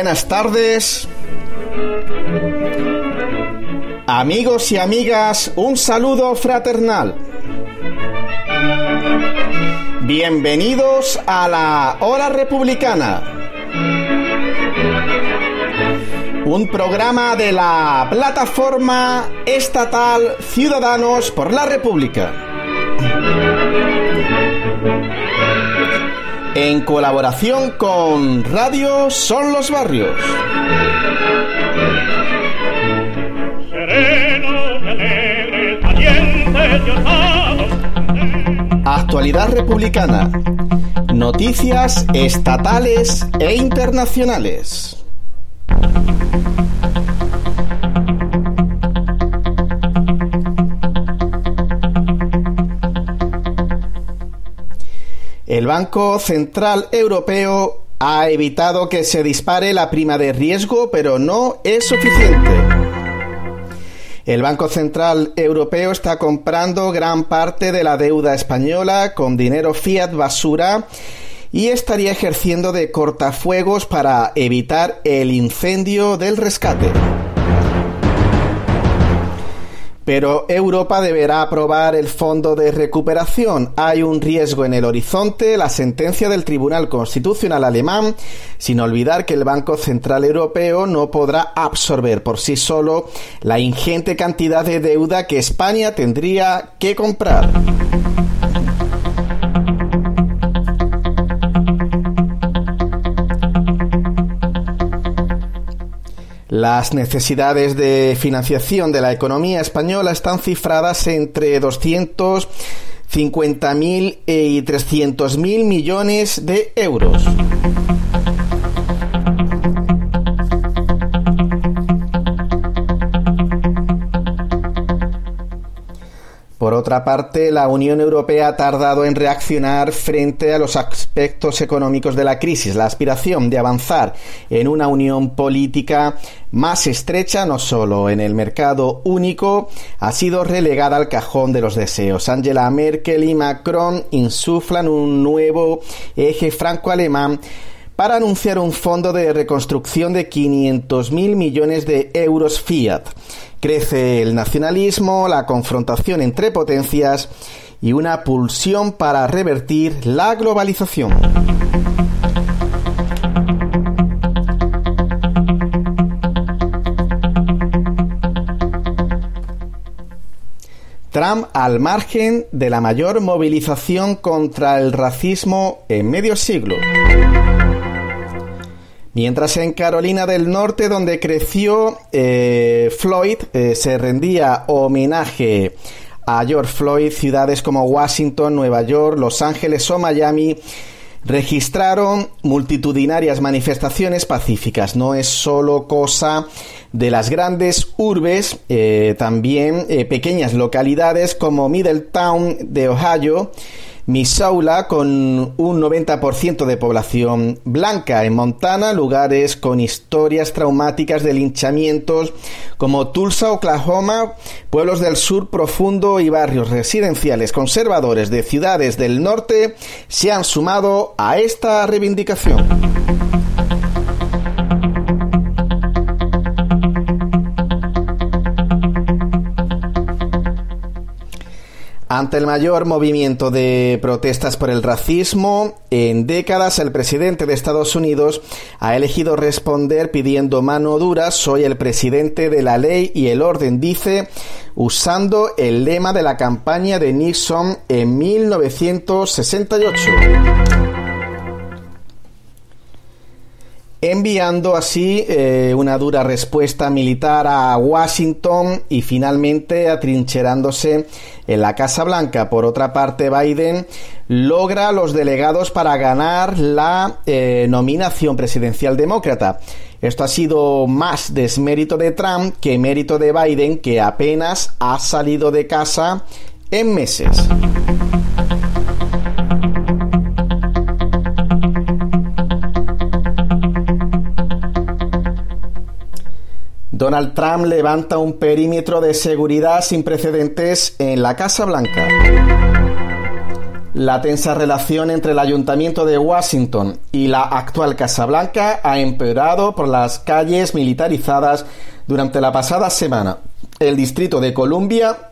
buenas tardes. Amigos y amigas, un saludo fraternal. Bienvenidos a la Hora Republicana. Un programa de la plataforma estatal Ciudadanos por la República. En colaboración con Radio Son los Barrios. Actualidad republicana. Noticias estatales e internacionales. El Banco Central Europeo ha evitado que se dispare la prima de riesgo, pero no es suficiente. El Banco Central Europeo está comprando gran parte de la deuda española con dinero fiat basura y estaría ejerciendo de cortafuegos para evitar el incendio del rescate. Pero Europa deberá aprobar el fondo de recuperación. Hay un riesgo en el horizonte, la sentencia del Tribunal Constitucional alemán, sin olvidar que el Banco Central Europeo no podrá absorber por sí solo la ingente cantidad de deuda que España tendría que comprar. Las necesidades de financiación de la economía española están cifradas entre 250.000 y 300.000 millones de euros. Por otra parte, la Unión Europea ha tardado en reaccionar frente a los aspectos económicos de la crisis. La aspiración de avanzar en una unión política más estrecha, no solo en el mercado único, ha sido relegada al cajón de los deseos. Angela Merkel y Macron insuflan un nuevo eje franco-alemán para anunciar un fondo de reconstrucción de 500.000 millones de euros fiat. Crece el nacionalismo, la confrontación entre potencias y una pulsión para revertir la globalización. Trump al margen de la mayor movilización contra el racismo en medio siglo. Mientras en Carolina del Norte, donde creció eh, Floyd, eh, se rendía homenaje a George Floyd, ciudades como Washington, Nueva York, Los Ángeles o Miami registraron multitudinarias manifestaciones pacíficas. No es solo cosa de las grandes urbes, eh, también pequeñas localidades como Middletown de Ohio, Missoula con un 90% de población blanca. En Montana, lugares con historias traumáticas de linchamientos como Tulsa, Oklahoma, pueblos del sur profundo y barrios residenciales conservadores de ciudades del norte se han sumado a esta reivindicación. Ante el mayor movimiento de protestas por el racismo en décadas, el presidente de Estados Unidos ha elegido responder pidiendo mano dura, soy el presidente de la ley y el orden, dice, usando el lema de la campaña de Nixon en 1968. Enviando así eh, una dura respuesta militar a Washington y finalmente atrincherándose en la Casa Blanca. Por otra parte, Biden logra los delegados para ganar la eh, nominación presidencial demócrata. Esto ha sido más desmérito de Trump que mérito de Biden, que apenas ha salido de casa en meses. Donald Trump levanta un perímetro de seguridad sin precedentes en la Casa Blanca. La tensa relación entre el Ayuntamiento de Washington y la actual Casa Blanca ha empeorado por las calles militarizadas durante la pasada semana. El Distrito de Columbia,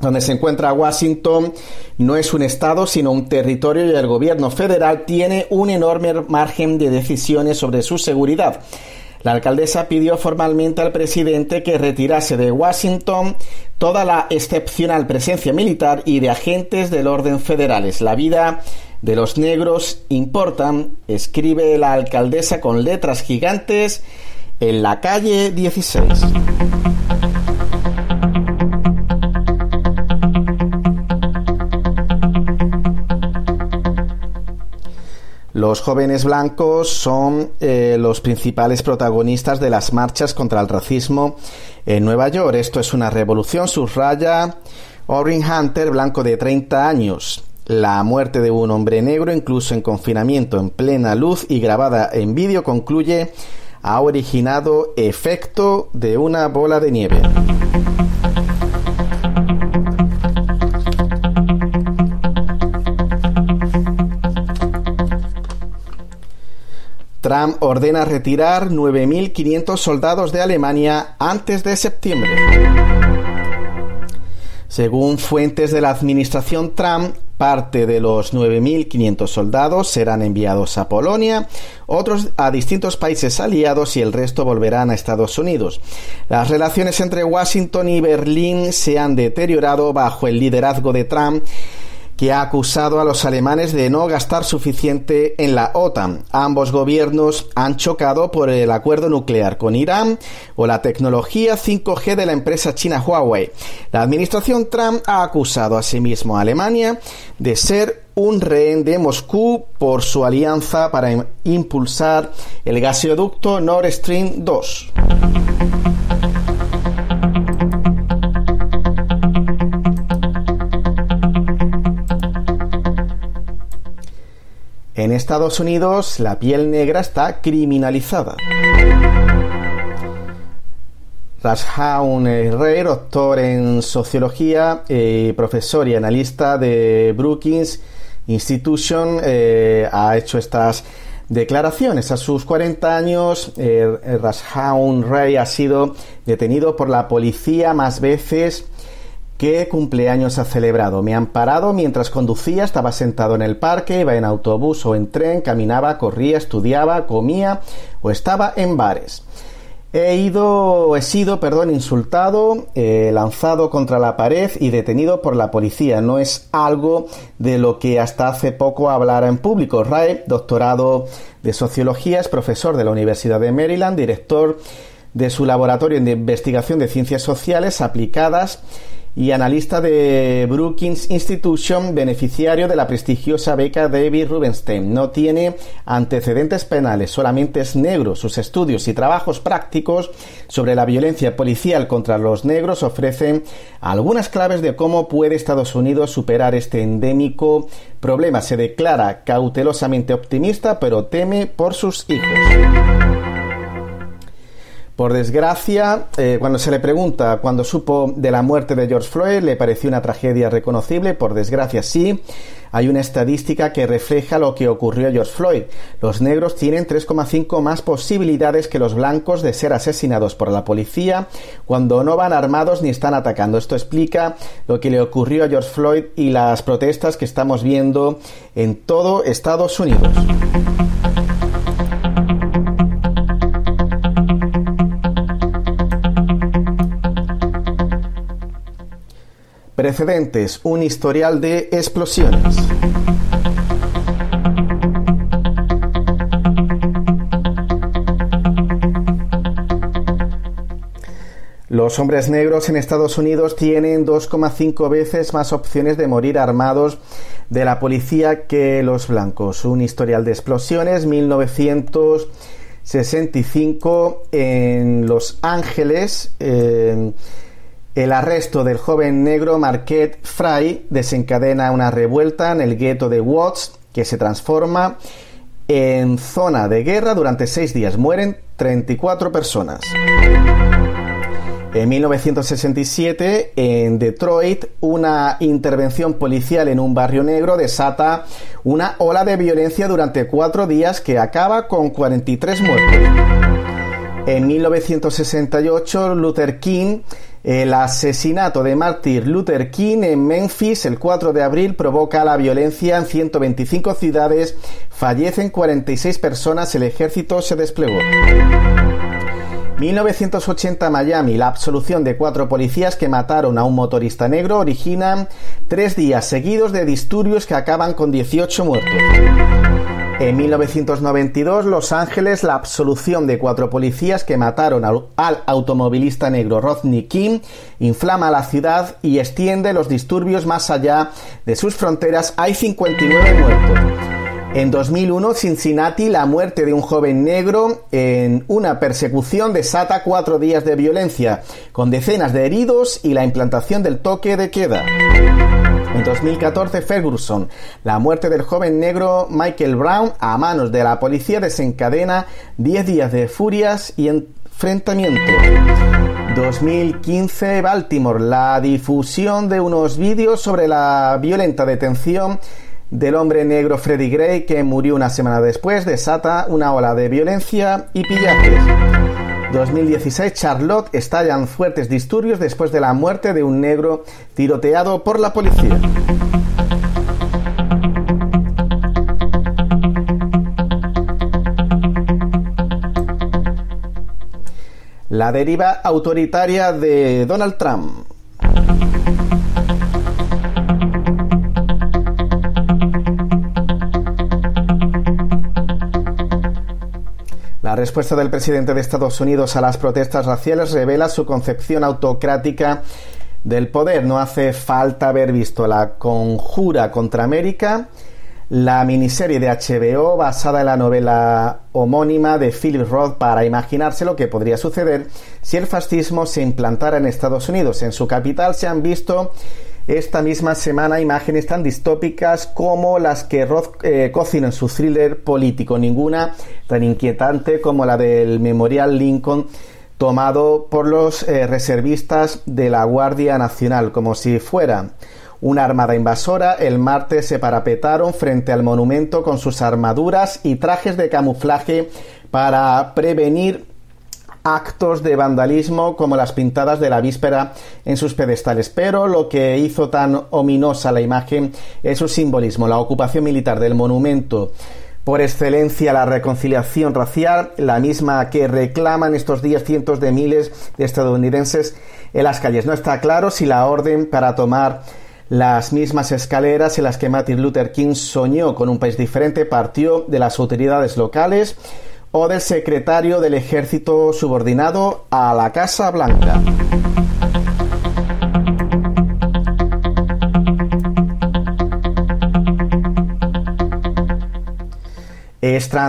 donde se encuentra Washington, no es un estado sino un territorio y el gobierno federal tiene un enorme margen de decisiones sobre su seguridad. La alcaldesa pidió formalmente al presidente que retirase de Washington toda la excepcional presencia militar y de agentes del orden federales. La vida de los negros importa, escribe la alcaldesa con letras gigantes en la calle 16. Los jóvenes blancos son eh, los principales protagonistas de las marchas contra el racismo en Nueva York. Esto es una revolución, subraya Orrin Hunter, blanco de 30 años. La muerte de un hombre negro, incluso en confinamiento en plena luz y grabada en vídeo, concluye ha originado efecto de una bola de nieve. Trump ordena retirar 9.500 soldados de Alemania antes de septiembre. Según fuentes de la administración Trump, parte de los 9.500 soldados serán enviados a Polonia, otros a distintos países aliados y el resto volverán a Estados Unidos. Las relaciones entre Washington y Berlín se han deteriorado bajo el liderazgo de Trump que ha acusado a los alemanes de no gastar suficiente en la OTAN. Ambos gobiernos han chocado por el acuerdo nuclear con Irán o la tecnología 5G de la empresa china Huawei. La administración Trump ha acusado asimismo a Alemania de ser un rehén de Moscú por su alianza para impulsar el gasoducto Nord Stream 2. En Estados Unidos la piel negra está criminalizada. Rashaun Rey, doctor en sociología, eh, profesor y analista de Brookings Institution, eh, ha hecho estas declaraciones. A sus 40 años, eh, Rey ha sido detenido por la policía más veces ¿Qué cumpleaños ha celebrado? Me han parado mientras conducía, estaba sentado en el parque, iba en autobús o en tren, caminaba, corría, estudiaba, comía o estaba en bares. He ido, he sido, perdón, insultado, lanzado contra la pared y detenido por la policía. No es algo de lo que hasta hace poco hablara en público. Ray, doctorado de sociología, es profesor de la Universidad de Maryland, director de su laboratorio de investigación de ciencias sociales aplicadas y analista de Brookings Institution, beneficiario de la prestigiosa beca David Rubenstein. No tiene antecedentes penales, solamente es negro. Sus estudios y trabajos prácticos sobre la violencia policial contra los negros ofrecen algunas claves de cómo puede Estados Unidos superar este endémico problema. Se declara cautelosamente optimista, pero teme por sus hijos. Por desgracia, eh, cuando se le pregunta cuando supo de la muerte de George Floyd, le pareció una tragedia reconocible. Por desgracia, sí. Hay una estadística que refleja lo que ocurrió a George Floyd. Los negros tienen 3,5 más posibilidades que los blancos de ser asesinados por la policía cuando no van armados ni están atacando. Esto explica lo que le ocurrió a George Floyd y las protestas que estamos viendo en todo Estados Unidos. Precedentes, un historial de explosiones. Los hombres negros en Estados Unidos tienen 2,5 veces más opciones de morir armados de la policía que los blancos. Un historial de explosiones, 1965 en Los Ángeles. Eh, el arresto del joven negro Marquette Fry desencadena una revuelta en el gueto de Watts que se transforma en zona de guerra durante seis días. Mueren 34 personas. En 1967, en Detroit, una intervención policial en un barrio negro desata una ola de violencia durante cuatro días que acaba con 43 muertos. En 1968, Luther King, el asesinato de Martin Luther King en Memphis el 4 de abril provoca la violencia en 125 ciudades, fallecen 46 personas, el ejército se desplegó. 1980 Miami, la absolución de cuatro policías que mataron a un motorista negro origina tres días seguidos de disturbios que acaban con 18 muertos. En 1992, Los Ángeles, la absolución de cuatro policías que mataron al, automovilista negro Rodney King inflama la ciudad y extiende los disturbios más allá de sus fronteras. Hay 59 muertos. En 2001, Cincinnati, la muerte de un joven negro en una persecución desata cuatro días de violencia, con decenas de heridos y la implantación del toque de queda. En 2014, Ferguson, la muerte del joven negro Michael Brown a manos de la policía desencadena 10 días de furias y enfrentamiento. 2015, Baltimore, la difusión de unos vídeos sobre la violenta detención del hombre negro Freddie Gray que murió una semana después desata una ola de violencia y pillajes. 2016 Charlotte estallan fuertes disturbios después de la muerte de un negro tiroteado por la policía. La deriva autoritaria de Donald Trump. La respuesta del presidente de Estados Unidos a las protestas raciales revela su concepción autocrática del poder. No hace falta haber visto la conjura contra América, la miniserie de HBO basada en la novela homónima de Philip Roth para imaginarse lo que podría suceder si el fascismo se implantara en Estados Unidos. En su capital se han visto esta misma semana imágenes tan distópicas como las que Roth eh, en su thriller político, ninguna tan inquietante como la del Memorial Lincoln tomado por los eh, reservistas de la Guardia Nacional, como si fuera una armada invasora, el martes se parapetaron frente al monumento con sus armaduras y trajes de camuflaje para prevenir actos de vandalismo como las pintadas de la víspera en sus pedestales. Pero lo que hizo tan ominosa la imagen es su simbolismo, la ocupación militar del monumento por excelencia la reconciliación racial, la misma que reclaman estos días cientos de miles de estadounidenses en las calles. No está claro si la orden para tomar las mismas escaleras en las que Martin Luther King soñó con un país diferente partió de las autoridades locales o del secretario del ejército subordinado a la Casa Blanca.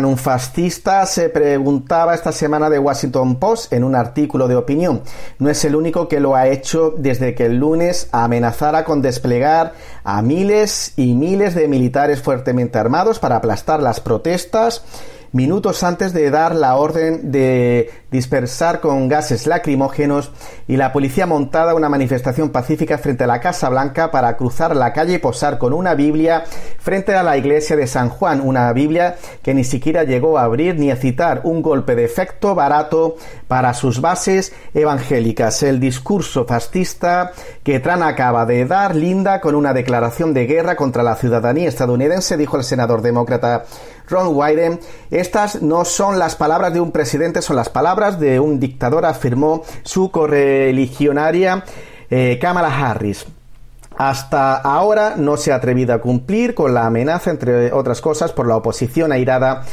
Un fascista, se preguntaba esta semana de Washington Post en un artículo de opinión. No es el único que lo ha hecho desde que el lunes amenazara con desplegar a miles y miles de militares fuertemente armados para aplastar las protestas minutos antes de dar la orden de dispersar con gases lacrimógenos y la policía montada una manifestación pacífica frente a la Casa Blanca para cruzar la calle y posar con una Biblia frente a la iglesia de San Juan, una Biblia que ni siquiera llegó a abrir ni a citar. Un golpe de efecto barato para sus bases evangélicas. El discurso fascista que Tran acaba de dar linda con una declaración de guerra contra la ciudadanía estadounidense, dijo el senador demócrata Ron Wyden, estas no son las palabras de un presidente, son las palabras de un dictador, afirmó su correligionaria eh, Kamala Harris. Hasta ahora no se ha atrevido a cumplir con la amenaza, entre otras cosas, por la oposición airada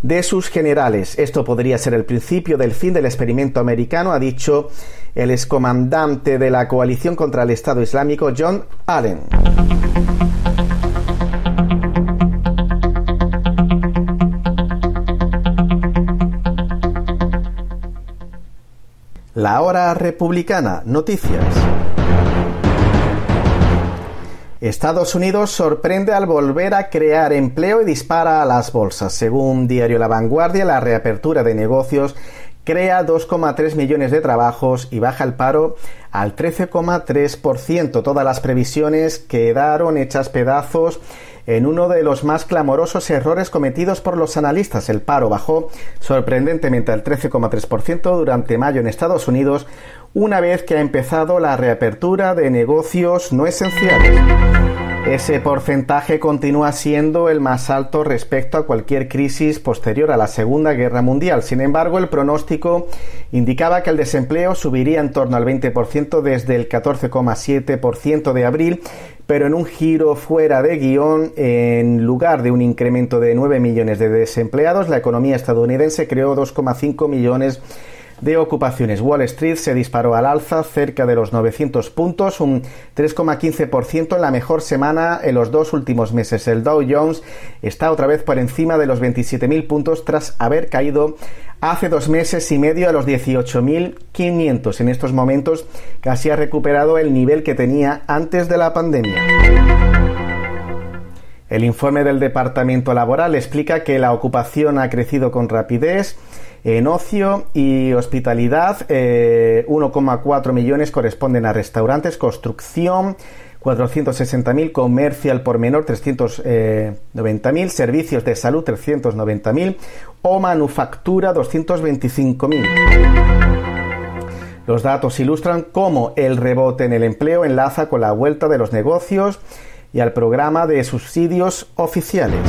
de sus generales. Esto podría ser el principio del fin del experimento americano, ha dicho el excomandante de la coalición contra el Estado Islámico, John Allen. La hora republicana. Noticias. Estados Unidos sorprende al volver a crear empleo y dispara a las bolsas. Según Diario La Vanguardia, la reapertura de negocios crea 2,3 millones de trabajos y baja el paro al 13,3%. Todas las previsiones quedaron hechas pedazos en uno de los más clamorosos errores cometidos por los analistas. El paro bajó sorprendentemente al 13,3% durante mayo en Estados Unidos, una vez que ha empezado la reapertura de negocios no esenciales. Ese porcentaje continúa siendo el más alto respecto a cualquier crisis posterior a la Segunda Guerra Mundial. Sin embargo, el pronóstico indicaba que el desempleo subiría en torno al 20% desde el 14,7% de abril, pero en un giro fuera de guion, en lugar de un incremento de 9 millones de desempleados, la economía estadounidense creó 2,5 millones de de ocupaciones. Wall Street se disparó al alza cerca de los 900 puntos, un 3,15% en la mejor semana en los dos últimos meses. El Dow Jones está otra vez por encima de los 27.000 puntos tras haber caído hace dos meses y medio a los 18.500. En estos momentos casi ha recuperado el nivel que tenía antes de la pandemia. El informe del Departamento Laboral explica que la ocupación ha crecido con rapidez en ocio y hospitalidad, 1,4 eh, millones corresponden a restaurantes, construcción, 460.000, comercio al por menor 390.000, servicios de salud 390.000 o manufactura 225.000. Los datos ilustran cómo el rebote en el empleo enlaza con la vuelta de los negocios y al programa de subsidios oficiales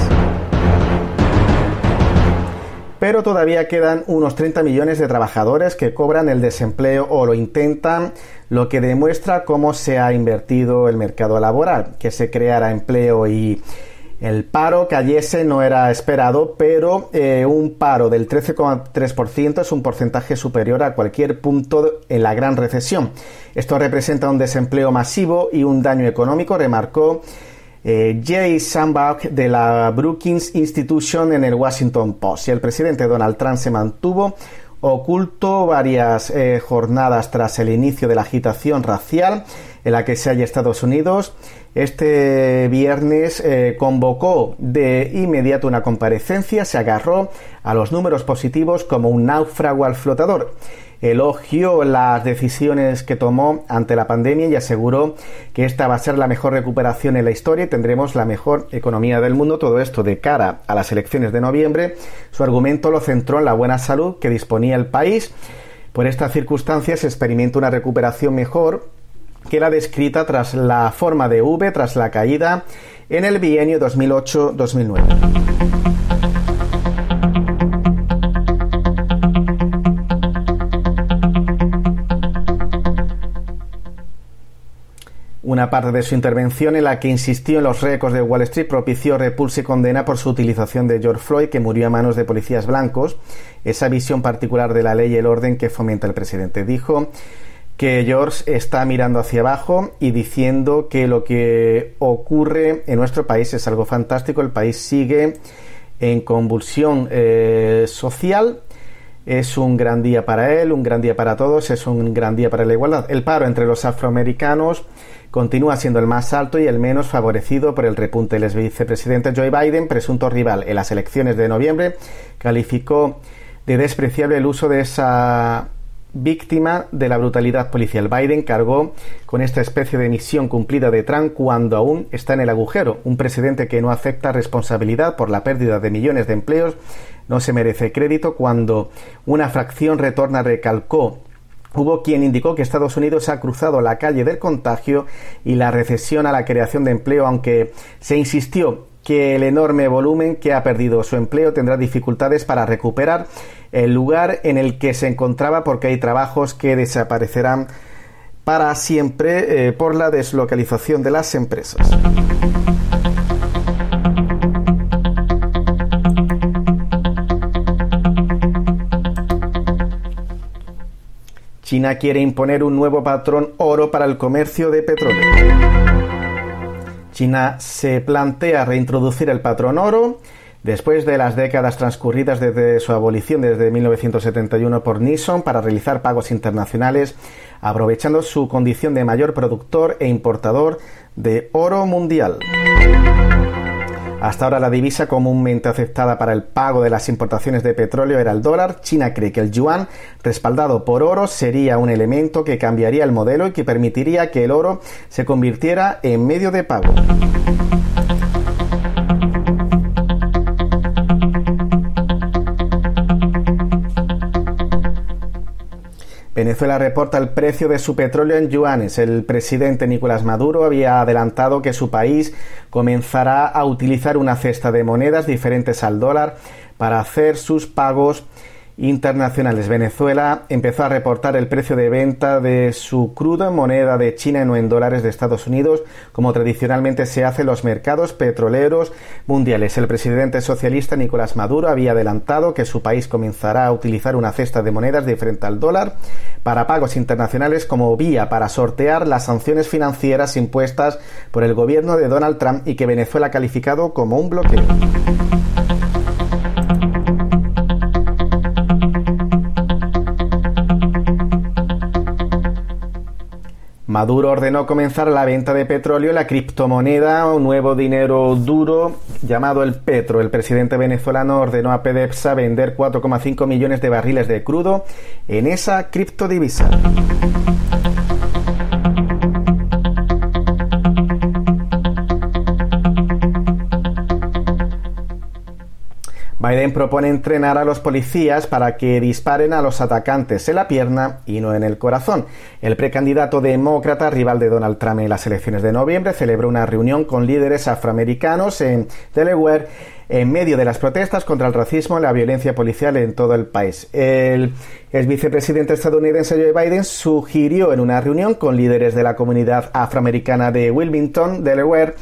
pero todavía quedan unos 30 millones de trabajadores que cobran el desempleo o lo intentan, lo que demuestra cómo se ha invertido el mercado laboral, que se creara empleo y el paro cayese no era esperado, pero eh, un paro del 13,3% es un porcentaje superior a cualquier punto en la gran recesión. Esto representa un desempleo masivo y un daño económico, remarcó eh, Jay Sandbach de la Brookings Institution en el Washington Post. Y el presidente Donald Trump se mantuvo oculto varias eh, jornadas tras el inicio de la agitación racial en la que se halla Estados Unidos. Este viernes eh, convocó de inmediato una comparecencia, se agarró a los números positivos como un náufrago al flotador elogió las decisiones que tomó ante la pandemia y aseguró que esta va a ser la mejor recuperación en la historia y tendremos la mejor economía del mundo. Todo esto de cara a las elecciones de noviembre. Su argumento lo centró en la buena salud que disponía el país. Por estas circunstancias se experimenta una recuperación mejor que la descrita tras la forma de V, tras la caída en el bienio 2008-2009. Una parte de su intervención en la que insistió en los récords de Wall Street propició repulsa y condena por su utilización de George Floyd, que murió a manos de policías blancos, esa visión particular de la ley y el orden que fomenta el presidente. Dijo que George está mirando hacia abajo y diciendo que lo que ocurre en nuestro país es algo fantástico. El país sigue en convulsión eh, social. Es un gran día para él, un gran día para todos, es un gran día para la igualdad. El paro entre los afroamericanos continúa siendo el más alto y el menos favorecido por el repunte. El vicepresidente Joe Biden, presunto rival en las elecciones de noviembre, calificó de despreciable el uso de esa víctima de la brutalidad policial. Biden cargó con esta especie de misión cumplida de Trump cuando aún está en el agujero. Un presidente que no acepta responsabilidad por la pérdida de millones de empleos no se merece crédito cuando una fracción retorna recalcó Hubo quien indicó que Estados Unidos ha cruzado la calle del contagio y la recesión a la creación de empleo, aunque se insistió que el enorme volumen que ha perdido su empleo tendrá dificultades para recuperar el lugar en el que se encontraba porque hay trabajos que desaparecerán para siempre eh, por la deslocalización de las empresas. China quiere imponer un nuevo patrón oro para el comercio de petróleo. China se plantea reintroducir el patrón oro después de las décadas transcurridas desde su abolición desde 1971 por Nissan para realizar pagos internacionales, aprovechando su condición de mayor productor e importador de oro mundial. Hasta ahora la divisa comúnmente aceptada para el pago de las importaciones de petróleo era el dólar. China cree que el yuan, respaldado por oro, sería un elemento que cambiaría el modelo y que permitiría que el oro se convirtiera en medio de pago. Venezuela reporta el precio de su petróleo en yuanes. El presidente Nicolás Maduro había adelantado que su país comenzará a utilizar una cesta de monedas diferentes al dólar para hacer sus pagos internacionales. Venezuela empezó a reportar el precio de venta de su crudo en moneda de China no en dólares de Estados Unidos, como tradicionalmente se hace en los mercados petroleros mundiales. El presidente socialista Nicolás Maduro había adelantado que su país comenzará a utilizar una cesta de monedas diferente al dólar para pagos internacionales como vía para sortear las sanciones financieras impuestas por el gobierno de Donald Trump y que Venezuela ha calificado como un bloqueo. Maduro ordenó comenzar la venta de petróleo, la criptomoneda, un nuevo dinero duro llamado el petro. El presidente venezolano ordenó a PDVSA vender 4,5 millones de barriles de crudo en esa criptodivisa. Biden propone entrenar a los policías para que disparen a los atacantes en la pierna y no en el corazón. El precandidato demócrata, rival de Donald Trump en las elecciones de noviembre, celebró una reunión con líderes afroamericanos en Delaware en medio de las protestas contra el racismo y la violencia policial en todo el país. El, vicepresidente estadounidense Joe Biden sugirió en una reunión con líderes de la comunidad afroamericana de Wilmington, Delaware,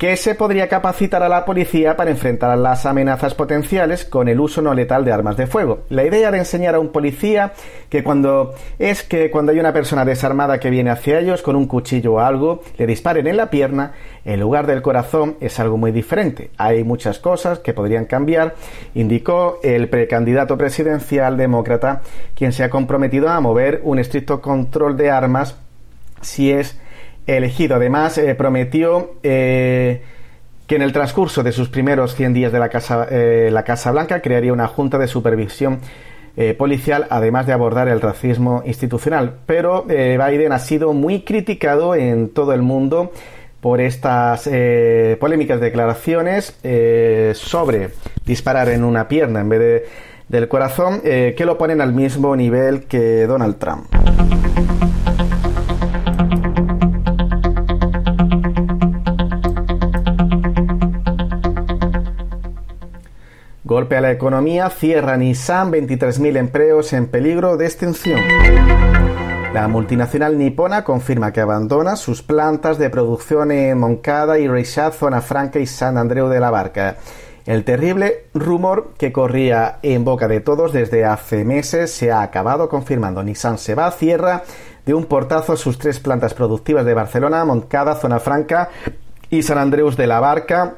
que se podría capacitar a la policía para enfrentar las amenazas potenciales con el uso no letal de armas de fuego. La idea de enseñar a un policía que cuando es que cuando hay una persona desarmada que viene hacia ellos con un cuchillo o algo, le disparen en la pierna en lugar del corazón es algo muy diferente. Hay muchas cosas que podrían cambiar, indicó el precandidato presidencial demócrata, quien se ha comprometido a mover un estricto control de armas si es elegido. Además, eh, prometió eh, que en el transcurso de sus primeros 100 días de la Casa, eh, la Casa Blanca crearía una junta de supervisión policial, además de abordar el racismo institucional. Pero Biden ha sido muy criticado en todo el mundo por estas polémicas declaraciones sobre disparar en una pierna en vez de, del corazón, que lo ponen al mismo nivel que Donald Trump. Golpe a la economía, cierra Nissan 23.000 empleos en peligro de extinción. La multinacional nipona confirma que abandona sus plantas de producción en Moncada y Reixat, Zona Franca y San Andreu de la Barca. El terrible rumor que corría en boca de todos desde hace meses se ha acabado confirmando. Nissan se va, cierra de un portazo sus tres plantas productivas de Barcelona, Moncada, Zona Franca y San Andreu de la Barca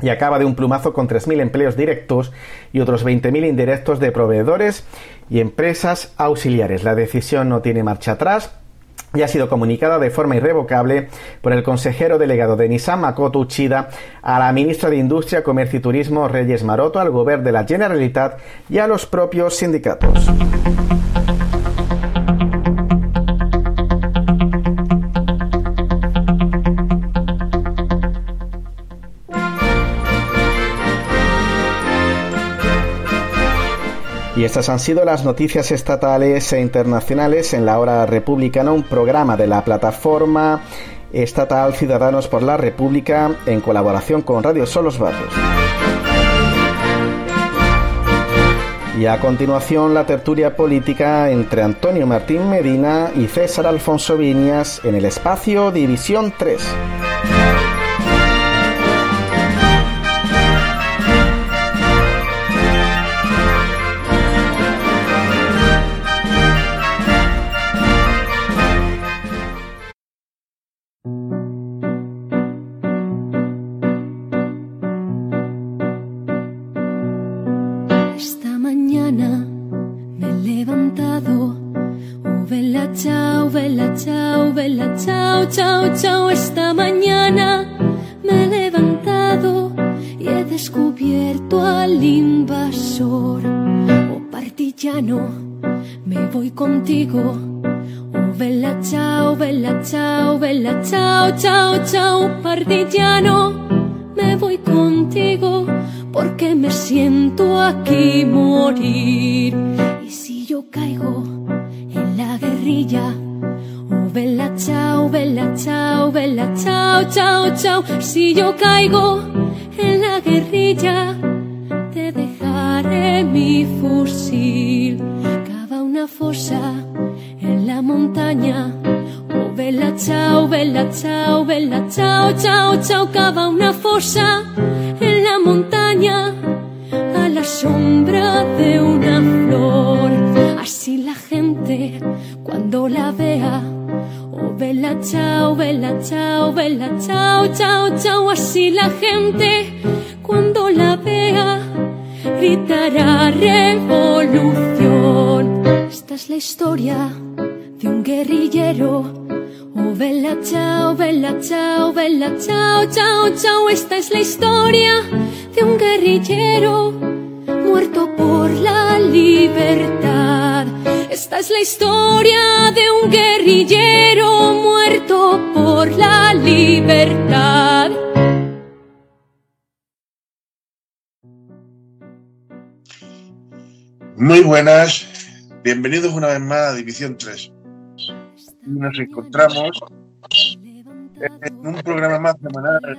y acaba de un plumazo con 3.000 empleos directos y otros 20.000 indirectos de proveedores y empresas auxiliares. La decisión no tiene marcha atrás y ha sido comunicada de forma irrevocable por el consejero delegado de Nissan Makoto Uchida a la ministra de Industria, Comercio y Turismo Reyes Maroto, al gobierno de la Generalitat y a los propios sindicatos. Y estas han sido las noticias estatales e internacionales en la hora republicana, un programa de la plataforma estatal Ciudadanos por la República en colaboración con Radio Solos Barrios. Y a continuación la tertulia política entre Antonio Martín Medina y César Alfonso Viñas en el espacio División 3. Chao, chao, chao. Esta mañana me he vez más a División 3. Nos encontramos en un programa más semanal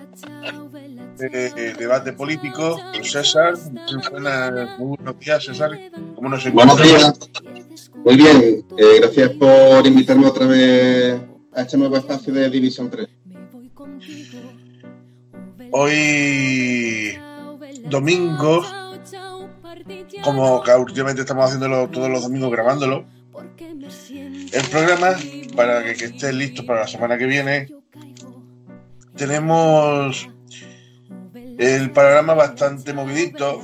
de debate político con César. Muy buenos días, César. ¿Cómo nos Buenos encontramos? días. Muy bien. Eh, gracias por invitarme otra vez a este nuevo espacio de División 3. Hoy, domingo, como que últimamente estamos haciéndolo todos los domingos grabándolo, el programa, para que, que esté listo para la semana que viene, tenemos el panorama bastante movidito,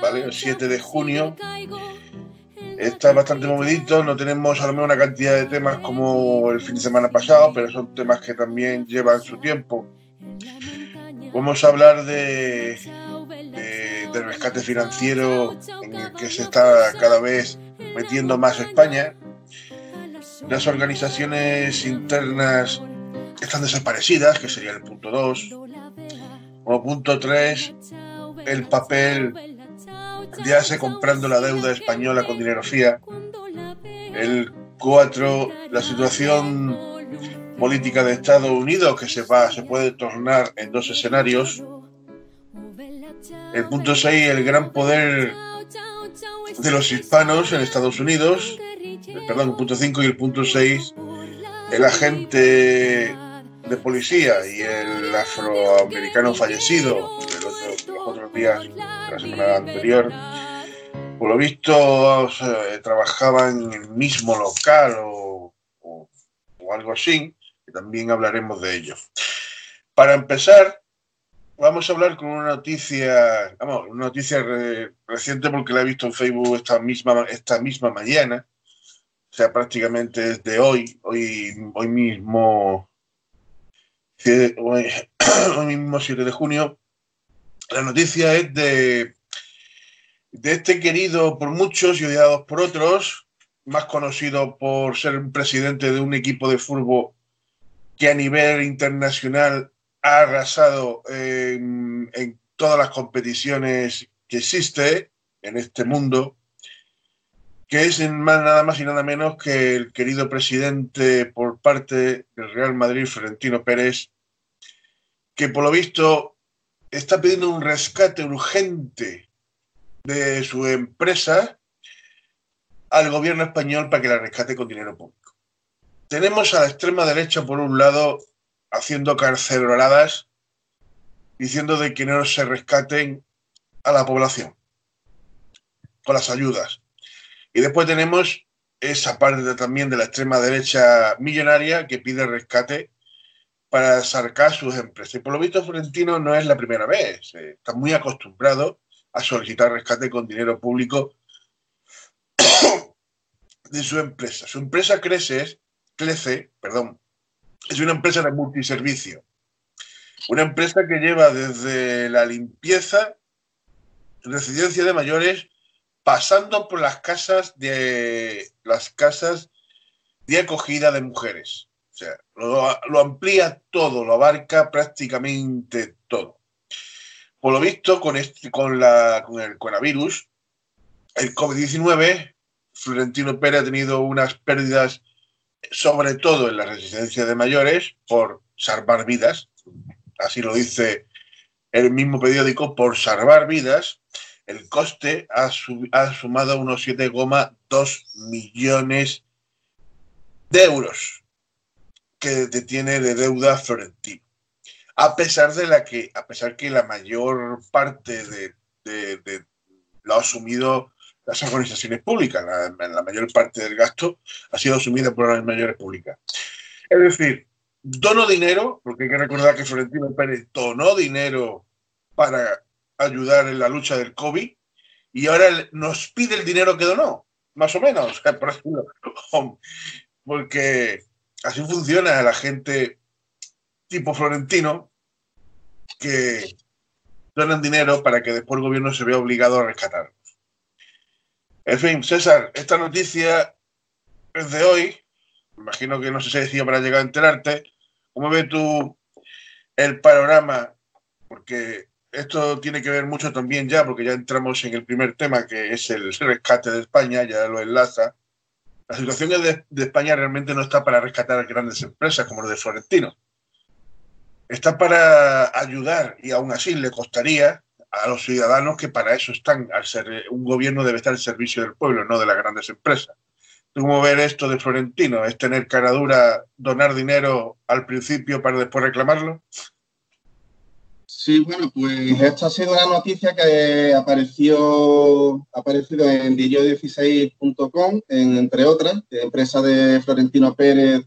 ¿vale? El 7 de junio está bastante movidito, no tenemos a lo mejor una cantidad de temas como el fin de semana pasado, pero son temas que también llevan su tiempo. Vamos a hablar de, de- del rescate financiero en el que se está cada vez metiendo más España. Las organizaciones internas están desaparecidas, que sería el punto 2. Como punto 3, el papel de ASE comprando la deuda española con dinero FIA. El 4, la situación política de Estados Unidos que se va, se puede tornar en dos escenarios. El punto 6, el gran poder de los hispanos en Estados Unidos. Perdón, el punto 5 y el punto 6, el agente de policía y el afroamericano fallecido el otro- los otros días la semana anterior. Por lo visto, eh, trabajaban en el mismo local o, o- o algo así, que también hablaremos de ello. Para empezar, vamos a hablar con una noticia, vamos, una noticia re- reciente porque la he visto en Facebook esta misma, esta misma mañana, o sea, prácticamente desde hoy, hoy, hoy mismo, hoy, hoy mismo 7 de junio. La noticia es de, de este querido por muchos y odiado por otros, más conocido por ser un presidente de un equipo de fútbol que a nivel internacional ha arrasado en, todas las competiciones que existe en este mundo, que es nada más y nada menos que el querido presidente por parte del Real Madrid, Florentino Pérez, que por lo visto está pidiendo un rescate urgente de su empresa al gobierno español para que la rescate con dinero público. Tenemos a la extrema derecha, por un lado, haciendo carceloladas, diciendo de que no se rescaten a la población con las ayudas. Y después tenemos esa parte también de la extrema derecha millonaria que pide rescate para sacar sus empresas. Y por lo visto, Florentino no es la primera vez. eh, está muy acostumbrado a solicitar rescate con dinero público de su empresa. Su empresa crece, crece, perdón, es una empresa de multiservicio. Una empresa que lleva desde la limpieza, residencia de mayores, pasando por las casas de las casas de acogida de mujeres. O sea, lo, amplía todo, lo abarca prácticamente todo. Por lo visto, con, este, con, la, con el coronavirus, el COVID-19, Florentino Pérez ha tenido unas pérdidas, sobre todo en la residencia de mayores, por salvar vidas. Así lo dice el mismo periódico, por salvar vidas. El coste ha, ha sumado unos 7,2 millones de euros que tiene de deuda Florentino. A pesar de la que, a pesar que la mayor parte de, lo ha asumido las organizaciones públicas, la, la, mayor parte del gasto ha sido asumida por las mayores públicas. Es decir, dono dinero, porque hay que recordar que Florentino Pérez donó dinero para ayudar en la lucha del COVID y ahora nos pide el dinero que donó, más o menos, por ejemplo, porque así funciona la gente tipo Florentino que donan dinero para que después el gobierno se vea obligado a rescatarlos. En fin, César, esta noticia es de hoy. Imagino que no sé si decía para llegar a enterarte. ¿Cómo ves tú el panorama? Porque esto tiene que ver mucho también ya, porque ya entramos en el primer tema, que es el rescate de España, ya lo enlaza. La situación de, de España realmente no está para rescatar a grandes empresas como los de Florentino está para ayudar y aún así le costaría a los ciudadanos que para eso están, al ser un gobierno debe estar al servicio del pueblo, no de las grandes empresas. ¿Cómo ver esto de Florentino? ¿Es tener cara dura, donar dinero al principio para después reclamarlo? Sí, bueno, pues esta ha sido una noticia que apareció ha aparecido en diario16.com, entre otras, empresa de Florentino Pérez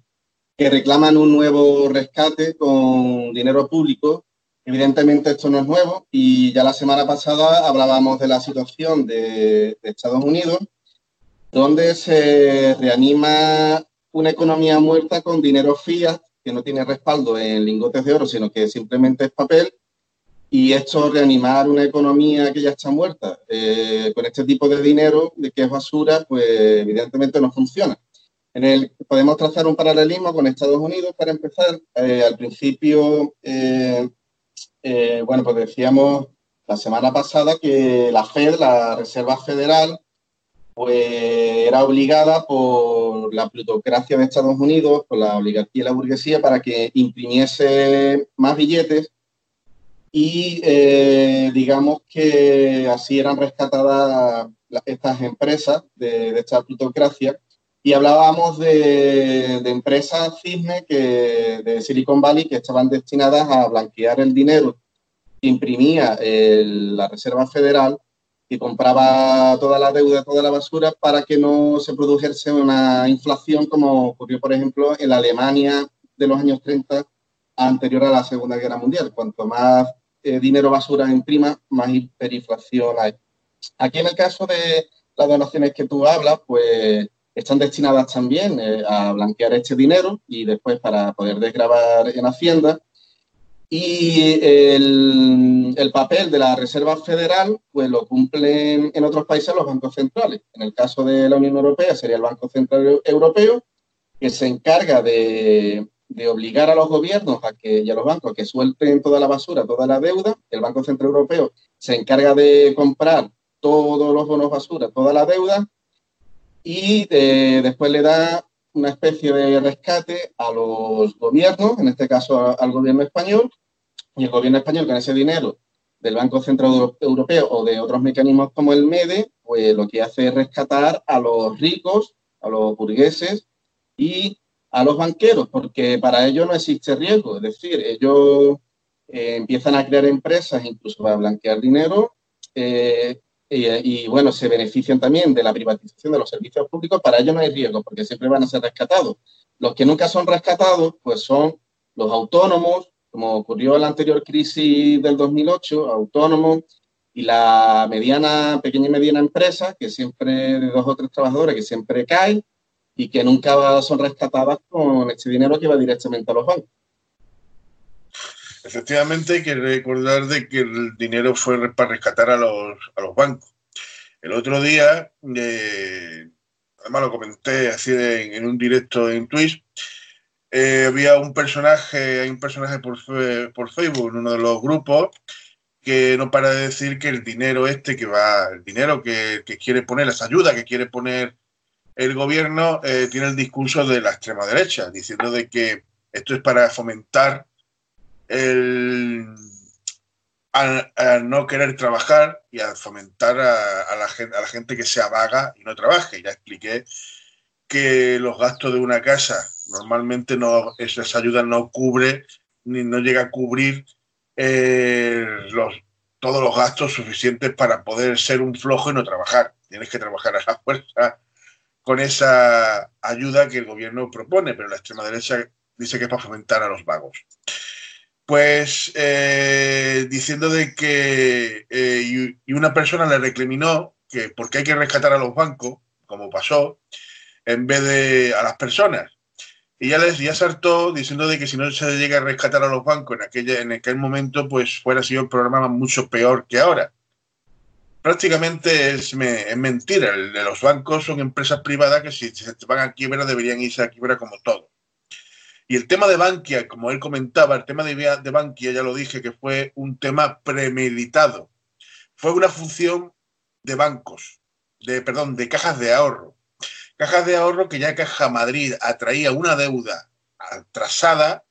que reclaman un nuevo rescate con dinero público. Evidentemente esto no es nuevo y ya la semana pasada hablábamos de la situación de, Estados Unidos, donde se reanima una economía muerta con dinero fiat que no tiene respaldo en lingotes de oro, sino que simplemente es papel. Y esto, reanimar una economía que ya está muerta eh, con este tipo de dinero, de que es basura, pues evidentemente no funciona. En el, podemos trazar un paralelismo con Estados Unidos para empezar. Eh, al principio, eh, eh, bueno, pues decíamos la semana pasada que la Fed, la Reserva Federal, pues era obligada por la plutocracia de Estados Unidos, por la oligarquía y la burguesía, para que imprimiese más billetes y digamos que así eran rescatadas estas empresas de esta plutocracia y hablábamos de, empresas cisne que, de Silicon Valley que estaban destinadas a blanquear el dinero que imprimía la Reserva Federal y compraba toda la deuda, toda la basura para que no se produjese una inflación como ocurrió, por ejemplo, en la Alemania de los años 30 anterior a la Segunda Guerra Mundial. Cuanto más eh, dinero basura imprima, más hiperinflación hay. Aquí en el caso de las donaciones que tú hablas, pues están destinadas también eh, a blanquear este dinero y después para poder desgravar en Hacienda. Y el, papel de la Reserva Federal, pues lo cumplen en otros países los bancos centrales. En el caso de la Unión Europea sería el Banco Central Europeo, que se encarga de, obligar a los gobiernos a que, y a los bancos a que suelten toda la basura, toda la deuda. El Banco Central Europeo se encarga de comprar todos los bonos basura, toda la deuda, y eh, después le da una especie de rescate a los gobiernos, en este caso al gobierno español, y el gobierno español con ese dinero del Banco Central Europeo o de otros mecanismos como el MEDE, pues lo que hace es rescatar a los ricos, a los burgueses y a los banqueros, porque para ellos no existe riesgo, es decir, ellos eh, empiezan a crear empresas incluso para blanquear dinero, eh, y, bueno, se benefician también de la privatización de los servicios públicos, para ellos no hay riesgo, porque siempre van a ser rescatados. Los que nunca son rescatados, pues son los autónomos, como ocurrió en la anterior crisis del 2008, autónomos, y la mediana, pequeña y mediana empresa, que siempre, de dos o tres trabajadores, que siempre caen y que nunca son rescatadas con este dinero que va directamente a los bancos. Efectivamente, hay que recordar de que el dinero fue para rescatar a los, a los bancos. El otro día, eh, además lo comenté así en, un directo en Twitch, eh, había un personaje, hay un personaje por, por Facebook en uno de los grupos que no para de decir que el dinero este que va, el dinero que, quiere poner, las ayudas que quiere poner el gobierno, eh, tiene el discurso de la extrema derecha, diciendo de que esto es para fomentar el, no querer trabajar y a fomentar a, la gente, a la gente que sea vaga y no trabaje. Ya expliqué que los gastos de una casa normalmente no, esas ayudas no cubre ni no llega a cubrir eh, los, todos los gastos suficientes para poder ser un flojo y no trabajar. Tienes que trabajar a la fuerza con esa ayuda que el gobierno propone, pero la extrema derecha dice que es para fomentar a los vagos. Pues eh, diciendo de que eh, y, una persona le recriminó que porque hay que rescatar a los bancos, como pasó, en vez de a las personas. Y ya les ya saltó diciendo de que si no se llega a rescatar a los bancos en, aquella, en aquel momento, pues fuera sido el programa mucho peor que ahora. Prácticamente es, es mentira. El los bancos son empresas privadas que si se van a quiebra deberían irse a quiebra como todo. Y el tema de Bankia, como él comentaba, el tema de, de Bankia, ya lo dije, que fue un tema premeditado. Fue una función de bancos, de, perdón, de cajas de ahorro Cajas de ahorro que ya Caja Madrid atraía una deuda atrasada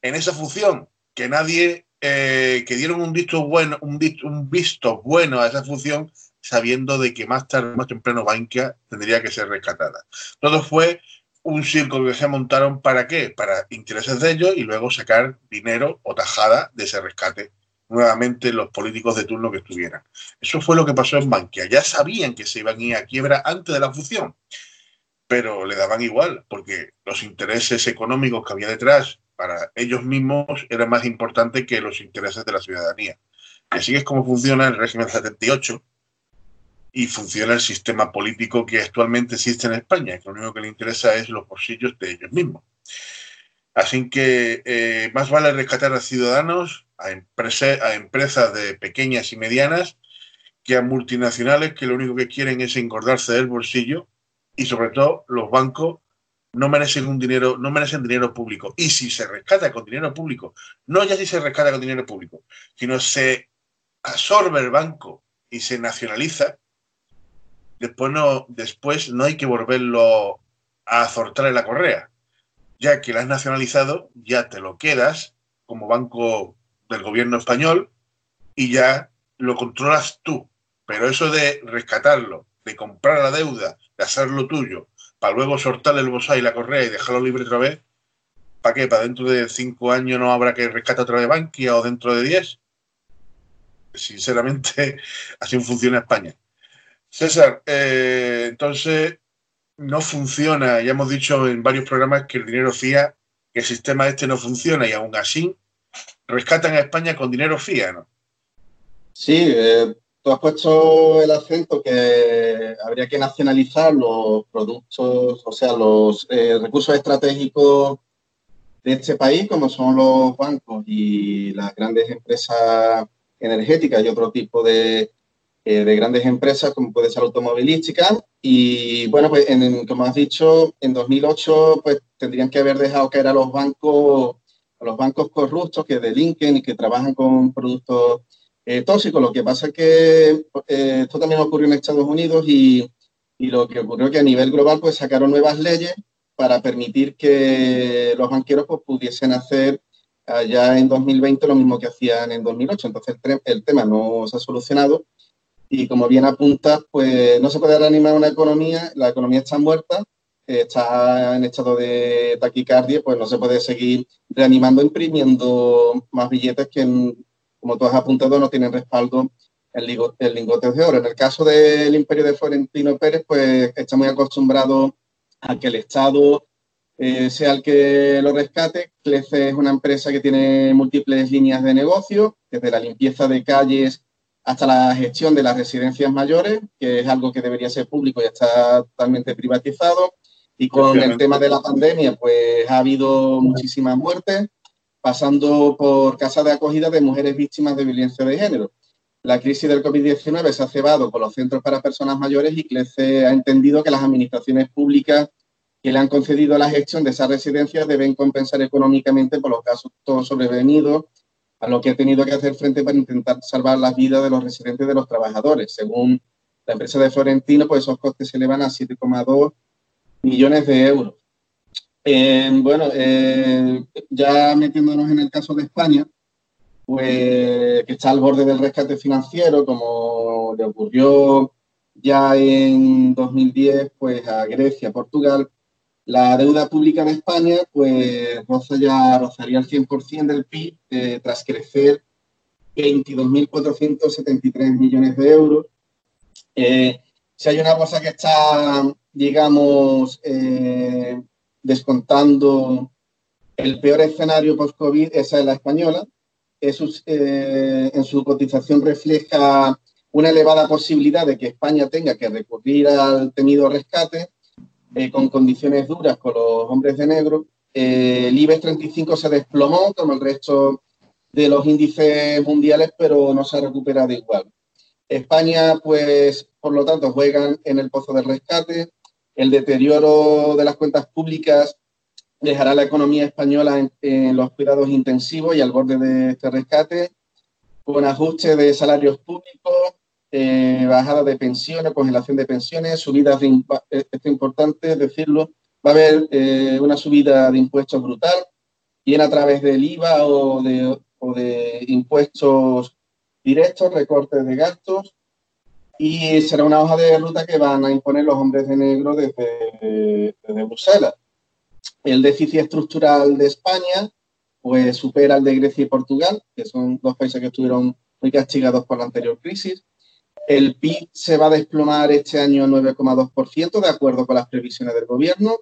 en esa función, que nadie, eh, que dieron un visto bueno, un visto, bueno a esa función, sabiendo de que más tarde, más temprano, Bankia tendría que ser rescatada. Todo fue un circo que se montaron para qué? Para intereses de ellos y luego sacar dinero o tajada de ese rescate nuevamente los políticos de turno que estuvieran. Eso fue lo que pasó en Bankia. Ya sabían que se iban a ir a quiebra antes de la fusión pero le daban igual, porque los intereses económicos que había detrás para ellos mismos eran más importantes que los intereses de la ciudadanía. Y así es como funciona el régimen 78 y funciona el sistema político que actualmente existe en España, que lo único que le interesa es los bolsillos de ellos mismos. Así que eh, más vale rescatar a ciudadanos, a, a empresas de pequeñas y medianas, que a multinacionales que lo único que quieren es engordarse del bolsillo y sobre todo los bancos no merecen un dinero, no merecen dinero público. Y si se rescata con dinero público, no ya si se rescata con dinero público, sino se absorbe el banco y se nacionaliza, después no, después no hay que volverlo a azortar en la correa. Ya que lo has nacionalizado, ya te lo quedas como banco del gobierno español y ya lo controlas tú. Pero eso de rescatarlo, de comprar la deuda, de hacerlo tuyo, para luego soltarle el bosá y la correa y dejarlo libre otra vez, ¿para qué? ¿Para dentro de cinco años no habrá que rescatar otra vez Bankia o dentro de diez? Sinceramente, así funciona España. César, eh, entonces no funciona, ya hemos dicho en varios programas que el dinero FIA, que el sistema este no funciona y aún así rescatan a España con dinero FIA, ¿no? Sí, eh, Tú has puesto el acento que habría que nacionalizar los productos, o sea, los eh, recursos estratégicos de este país, como son los bancos y las grandes empresas energéticas y otro tipo de, eh, grandes empresas, como puede ser automovilística. Y bueno, pues como has dicho, en 2008 pues tendrían que haber dejado caer a los bancos, a los bancos corruptos que delinquen y que trabajan con productos eh, tóxico. Lo que pasa es que eh, esto también ocurrió en Estados Unidos y, lo que ocurrió es que a nivel global pues sacaron nuevas leyes para permitir que los banqueros pues, pudiesen hacer ya en 2020 lo mismo que hacían en 2008. Entonces el, tema no se ha solucionado y como bien apunta, pues no se puede reanimar una economía, la economía está muerta, está en estado de taquicardia, pues no se puede seguir reanimando, imprimiendo más billetes que en, como tú has apuntado, no tienen respaldo el, lingote de oro. En el caso del imperio de Florentino Pérez, pues está muy acostumbrado a que el Estado eh, sea el que lo rescate. CLEFE es una empresa que tiene múltiples líneas de negocio, desde la limpieza de calles hasta la gestión de las residencias mayores, que es algo que debería ser público y está totalmente privatizado. Y con el tema de la pandemia, pues ha habido muchísimas muertes pasando por casas de acogida de mujeres víctimas de violencia de género. la crisis del COVID-19 se ha cebado con los centros para personas mayores y CLECE ha entendido que las administraciones públicas que le han concedido la gestión de esas residencias deben compensar económicamente por los casos todos sobrevenidos a lo que ha tenido que hacer frente para intentar salvar las vidas de los residentes de los trabajadores. Según la empresa de Florentino, pues esos costes se elevan a 7,2 millones de euros. Eh, bueno, eh, ya metiéndonos en el caso de España, pues que está al borde del rescate financiero, como le ocurrió ya en 2010 pues a Grecia, Portugal, la deuda pública de España pues roza ya, rozaría el 100% del PIB eh, tras crecer 22.473 millones de euros. Eh, si hay una cosa que está, digamos, eh, descontando el peor escenario post-COVID, esa es la española. en su cotización refleja una elevada posibilidad de que España tenga que recurrir al temido rescate eh, con condiciones duras con los hombres de negro. Eh, el IBEX 35 se desplomó como el resto de los índices mundiales, pero no se ha recuperado igual. España, pues, por lo tanto, juega en el pozo del rescate. El deterioro de las cuentas públicas dejará la economía española en, en los cuidados intensivos y al borde de este rescate, con ajuste de salarios públicos, eh, bajada de pensiones, congelación de pensiones, subidas de eh, esto es importante decirlo, va a haber eh, una subida de impuestos brutal, bien a través del IVA o de, o de impuestos directos, recortes de gastos, y será una hoja de ruta que van a imponer los hombres de negro desde, desde Bruselas. El déficit estructural de España pues supera el de Grecia y Portugal, que son dos países que estuvieron muy castigados por la anterior crisis. El PIB se va a desplomar este año 9,2%, de acuerdo con las previsiones del gobierno.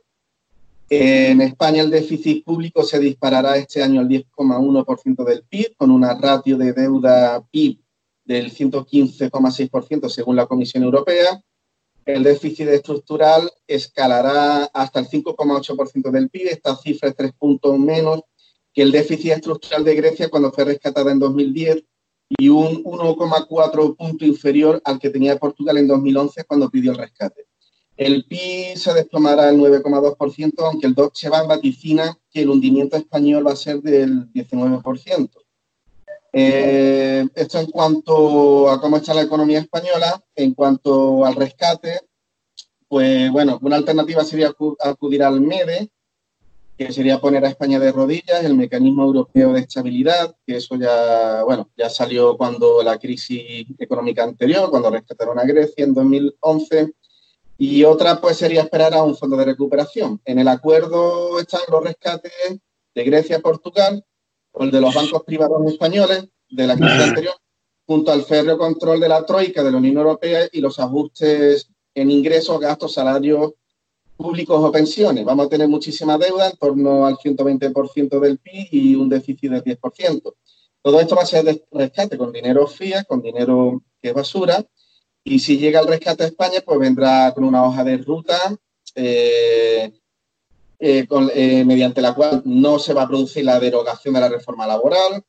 En España el déficit público se disparará este año al 10,1% del PIB, con una ratio de deuda PIB del 115,6% según la Comisión Europea. El déficit estructural escalará hasta el 5,8% del PIB. Esta cifra es tres puntos menos que el déficit estructural de Grecia cuando fue rescatada en 2010 y un 1,4 punto inferior al que tenía Portugal en 2011 cuando pidió el rescate. El PIB se desplomará al 9,2%, aunque el Deutsche Bank vaticina que el hundimiento español va a ser del 19%. Eh, esto en cuanto a cómo está la economía española, en cuanto al rescate, pues bueno, una alternativa sería acudir al MEDE, que sería poner a España de rodillas, el mecanismo europeo de estabilidad, que eso ya, bueno, ya salió cuando la crisis económica anterior, cuando rescataron a Grecia en 2011, y otra pues sería esperar a un fondo de recuperación. En el acuerdo están los rescates de Grecia, Portugal, o el de los bancos privados españoles de la crisis anterior, junto al férreo control de la Troika de la Unión Europea y los ajustes en ingresos, gastos, salarios públicos o pensiones. Vamos a tener muchísima deuda, en torno al 120% del PIB y un déficit del 10%. Todo esto va a ser de rescate con dinero fiat, con dinero que es basura. Y si llega el rescate a España, pues vendrá con una hoja de ruta eh, eh, eh, mediante la cual no se va a producir la derogación de la reforma laboral,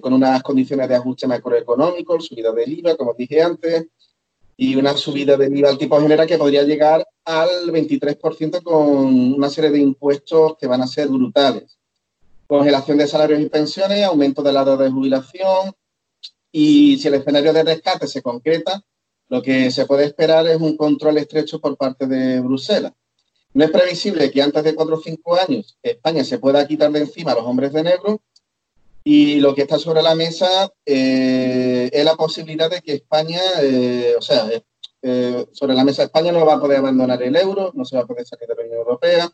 con unas condiciones de ajuste macroeconómico, subida del IVA, como dije antes, y una subida de IVA al tipo general que podría llegar al 23% con una serie de impuestos que van a ser brutales. Congelación de salarios y pensiones, aumento de la edad de jubilación y si el escenario de rescate se concreta, lo que se puede esperar es un control estrecho por parte de Bruselas. No es previsible que antes de cuatro o cinco años España se pueda quitar de encima a los hombres de negro y lo que está sobre la mesa eh, es la posibilidad de que España, eh, o sea, eh, sobre la mesa España no va a poder abandonar el euro, no se va a poder salir de la Unión Europea,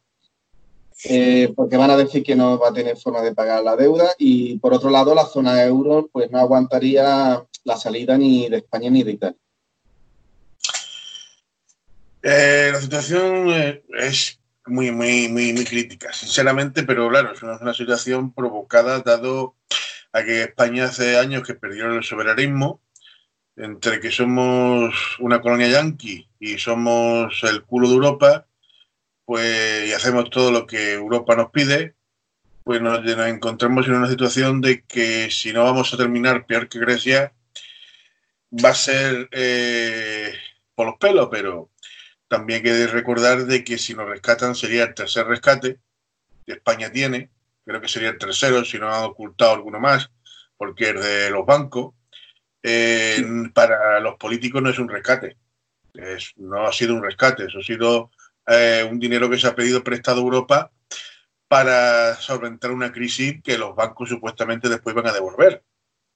porque van a decir que no va a tener forma de pagar la deuda y por otro lado la zona euro pues no aguantaría la salida ni de España ni de Italia. la situación es muy, muy, muy, muy crítica, sinceramente, pero claro, es una, situación provocada dado a que España hace años que perdió el soberanismo, entre que somos una colonia yanqui y somos el culo de Europa, pues hacemos todo lo que Europa nos pide, pues nos, encontramos en una situación de que si no vamos a terminar peor que Grecia, va a ser eh, por los pelos, pero también hay que recordar de que si nos rescatan sería el tercer rescate que España tiene, creo que sería el tercero, si no han ocultado alguno más, porque es de los bancos. Para los políticos no es un rescate, no ha sido un rescate, eso ha sido eh, un dinero que se ha pedido prestado a Europa para solventar una crisis que los bancos supuestamente después van a devolver.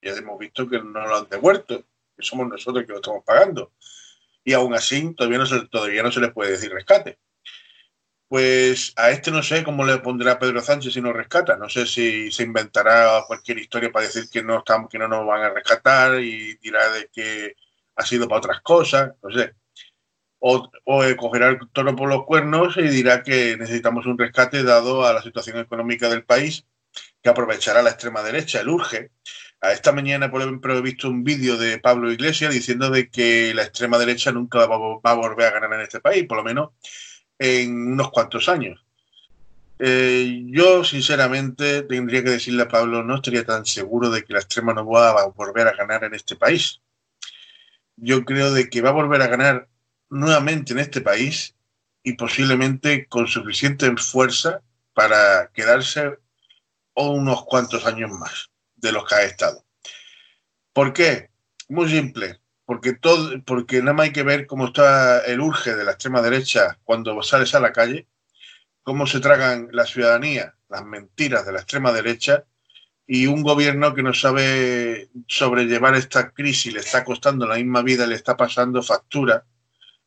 Ya hemos visto que no lo han devuelto, que somos nosotros que lo estamos pagando. Y aún así todavía no se, todavía no se les puede decir rescate. Pues a este no sé cómo le pondrá Pedro Sánchez si no rescata. No sé si se inventará cualquier historia para decir que no, estamos, que no nos van a rescatar y dirá de que ha sido para otras cosas. No sé o, cogerá el toro por los cuernos y dirá que necesitamos un rescate dado a la situación económica del país, que aprovechará la extrema derecha, el urge. A esta mañana, por ejemplo, he visto un vídeo de Pablo Iglesias diciendo de que la extrema derecha nunca va, a volver a ganar en este país, por lo menos en unos cuantos años. Eh, yo, sinceramente, tendría que decirle a Pablo, no estaría tan seguro de que la extrema no va a volver a ganar en este país. Yo creo de que va a volver a ganar nuevamente en este país y posiblemente con suficiente fuerza para quedarse unos cuantos años más de los que ha estado. ¿Por qué? Muy simple, porque, todo, porque nada más hay que ver cómo está el urge de la extrema derecha cuando sales a la calle, cómo se tragan la ciudadanía, las mentiras de la extrema derecha y un gobierno que no sabe sobrellevar esta crisis, le está costando la misma vida, le está pasando factura